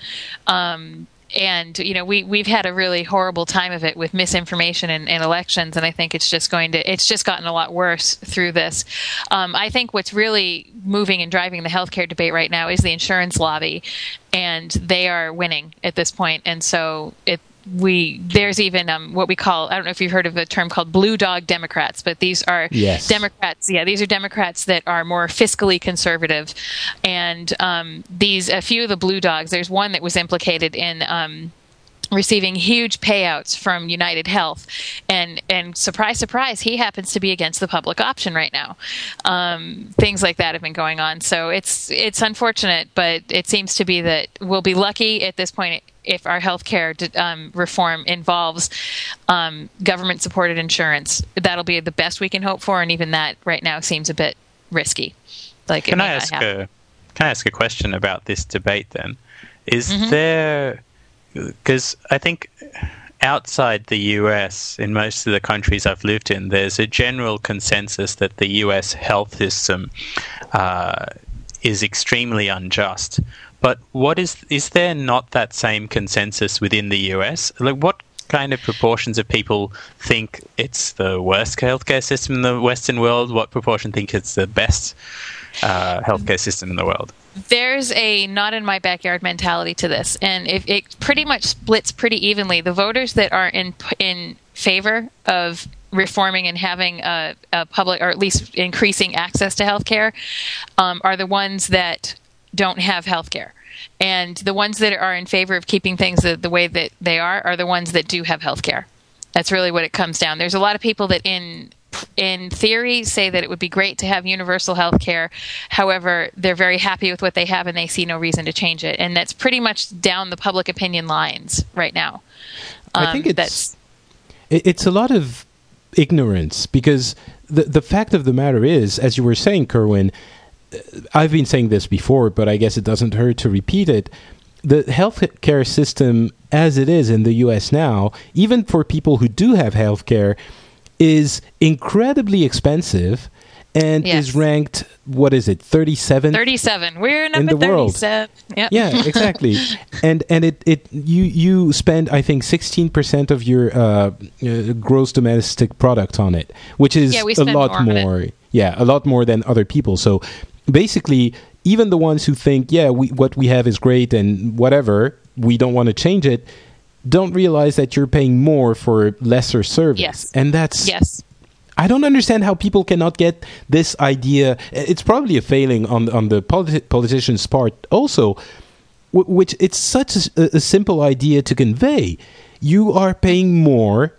Um, and you know we we've had a really horrible time of it with misinformation and, in elections, and I think it's just going to it's just gotten a lot worse through this. Um, I think what's really moving and driving the healthcare debate right now is the insurance lobby, and they are winning at this point, and so it. We there's even um, what we call I don't know if you've heard of a term called blue dog Democrats, but these are Yes. Democrats. Yeah, these are Democrats that are more fiscally conservative, and um, these a few of the blue dogs. There's one that was implicated in. Um, receiving huge payouts from United Health, and and surprise, surprise, he happens to be against the public option right now. Um, things like that have been going on, so it's it's unfortunate, but it seems to be that we'll be lucky at this point if our healthcare um, reform involves um, government-supported insurance. That'll be the best we can hope for, and even that right now seems a bit risky. Like, Can I ask a Can I ask a question about this debate? Then, is Mm-hmm. there because I think outside the US, in most of the countries I've lived in, there's a general consensus that the US health system uh, is extremely unjust. But what is is there not that same consensus within the US? Like what kind of proportions of people think it's the worst healthcare system in the Western world? What proportion think it's the best uh, healthcare system in the world? there's a not in my backyard mentality to this, and if it pretty much splits pretty evenly. The voters that are in in favor of reforming and having a, a public, or at least increasing access to healthcare, um, are the ones that don't have healthcare. And the ones that are in favor of keeping things the, the way that they are are the ones that do have healthcare. That's really what it comes down. There's a lot of people that in in theory say that it would be great to have universal health care. However, they're very happy with what they have and they see no reason to change it. And that's pretty much down the public opinion lines right now. I think Um, it's that's it's a lot of ignorance because the the fact of the matter is, as you were saying, Kerwin, I've been saying this before, but I guess it doesn't hurt to repeat it. The healthcare system, as it is in the U.S. now, even for people who do have healthcare, is incredibly expensive and Yes. is ranked. What is it? Thirty-seven 37. We're number the world. 37. Yep. yeah exactly and and it it you you spend i think 16% of your uh, uh, gross domestic product on it which is Yeah, a lot more more yeah a lot more than other people so basically even the ones who think yeah we what we have is great and whatever we don't want to change it don't realize that you're paying more for lesser service Yes. and that's Yes. I don't understand how people cannot get this idea. It's probably a failing on on the politi- politicians' part also, w- which it's such a, a simple idea to convey. You are paying more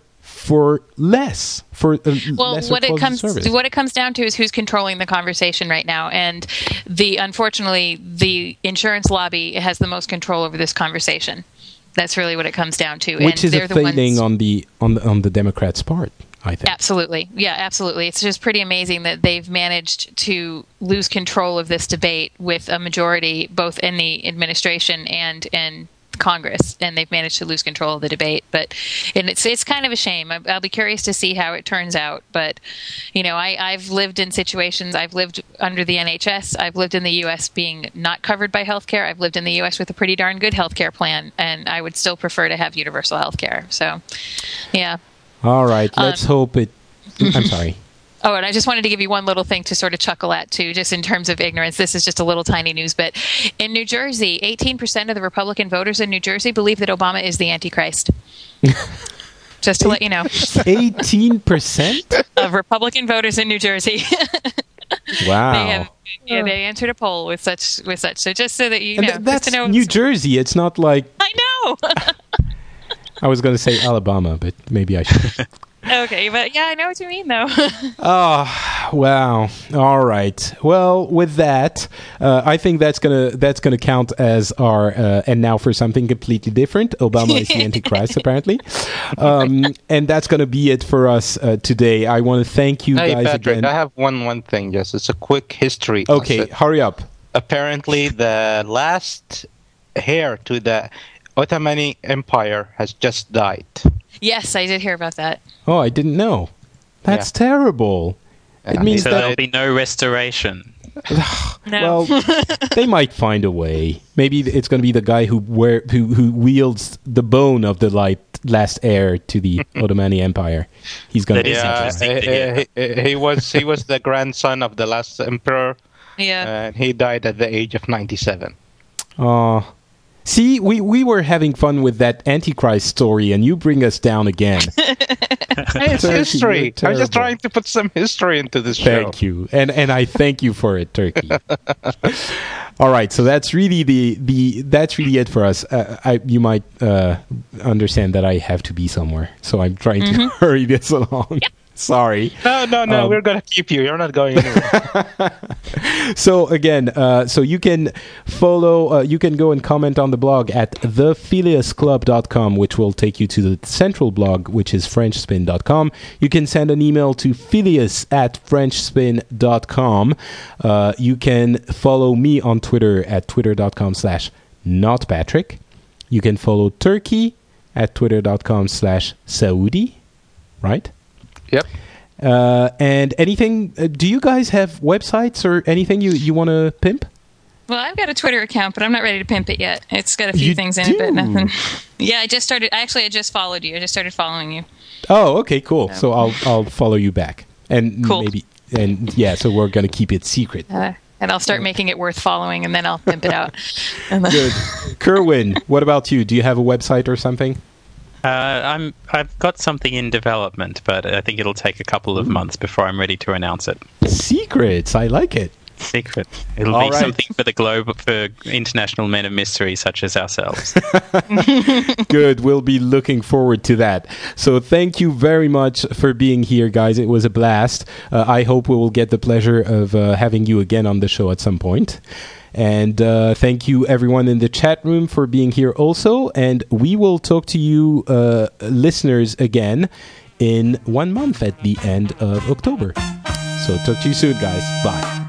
for less for a well what it comes service. what it comes down to is who's controlling the conversation right now and the unfortunately the insurance lobby has the most control over this conversation that's really what it comes down to which and is a they're the failing ones on the on the on the Democrats' part. I think. Absolutely. Yeah, absolutely. It's just pretty amazing that they've managed to lose control of this debate with a majority both in the administration and in Congress, and they've managed to lose control of the debate. But and it's it's kind of a shame. I- I'll be curious to see how it turns out. But you know, I, I've lived in situations. I've lived under the NHS. I've lived in the U.S. being not covered by healthcare. I've lived in the U.S. with a pretty darn good healthcare plan, and I would still prefer to have universal healthcare. So, yeah. All right, let's Um, hope it. I'm sorry. Oh, and I just wanted to give you one little thing to sort of chuckle at too, just in terms of ignorance. This is just a little tiny news, but in New Jersey, 18% of the Republican voters in New Jersey believe that Obama is the Antichrist. just to let you know, Eighteen percent. of Republican voters in New Jersey, Wow. they have yeah, they answered a poll with such with such. So just so that you know, th- just that's to know, New Jersey. It's not like I know. I was going to say Alabama, but maybe I should. Okay, but yeah, I know what you mean though. oh, wow. All right. Well, with that, uh, I think that's gonna that's gonna count as our uh, and now for something completely different. Obama is the Antichrist, apparently, um, and that's gonna be it for us uh, today. I want to thank you Hey guys Patrick, again. I have one one thing. Yes, it's a quick history. okay, lesson. hurry up. Apparently, the last heir to the Ottoman Empire has just died. Yes, I did hear about that. Oh, I didn't know. That's Yeah. terrible. It means So that- there'll be no restoration. No. Well, they might find a way. Maybe it's going to be the guy who wear, who who wields the bone of the light last heir to the Ottoman Empire. He's going to be Yeah, interesting to uh, uh, he, he- he was he was the grandson of the last emperor, yeah. Uh, and he died at the age of ninety-seven. Aw. See, we, we were having fun with that Antichrist story, and you bring us down again. It's Turkey, history. I'm just trying to put some history into this show. Thank you, and and I thank you for it, Turki. All right, so that's really the the that's really it for us. Uh, I you might uh, understand that I have to be somewhere, so I'm trying to hurry this along. Sorry. No, no, no. Um, we're gonna keep you. You're not going anywhere. So again, uh, so you can follow, uh, you can go and comment on the blog at thephileasclub.com, which will take you to the central blog, which is frenchspin.com. You can send an email to phileas at frenchspin.com. Uh, you can follow me on Twitter at twitter.com slash notpatrick. You can follow Turki at twitter.com slash Saudi, right? Yep. Uh, and anything? Uh, do you guys have websites or anything you you want to pimp? Well, I've got a Twitter account, but I'm not ready to pimp it yet. It's got a few You things in it, but nothing. Yeah, I just started. Actually, I just followed you. I just started following you. Oh, okay, cool. So I'll I'll follow you back, and Cool. maybe and yeah. So we're gonna keep it secret. Uh, and I'll start making it worth following, and then I'll pimp it out. Good, Kerwin. What about you? Do you have a website or something? Uh, I'm I've got something in development, but I think it'll take a couple of months before I'm ready to announce it. Secrets. I like it. Secret. It'll All be right. something for the globe for international men of mystery such as ourselves. Good. We'll be looking forward to that. So thank you very much for being here, guys. It was a blast. Uh, I hope we will get the pleasure of uh, having you again on the show at some point. And uh, thank you, everyone in the chat room, for being here also. And we will talk to you, uh, listeners, again in one month at the end of October. So talk to you soon, guys. Bye.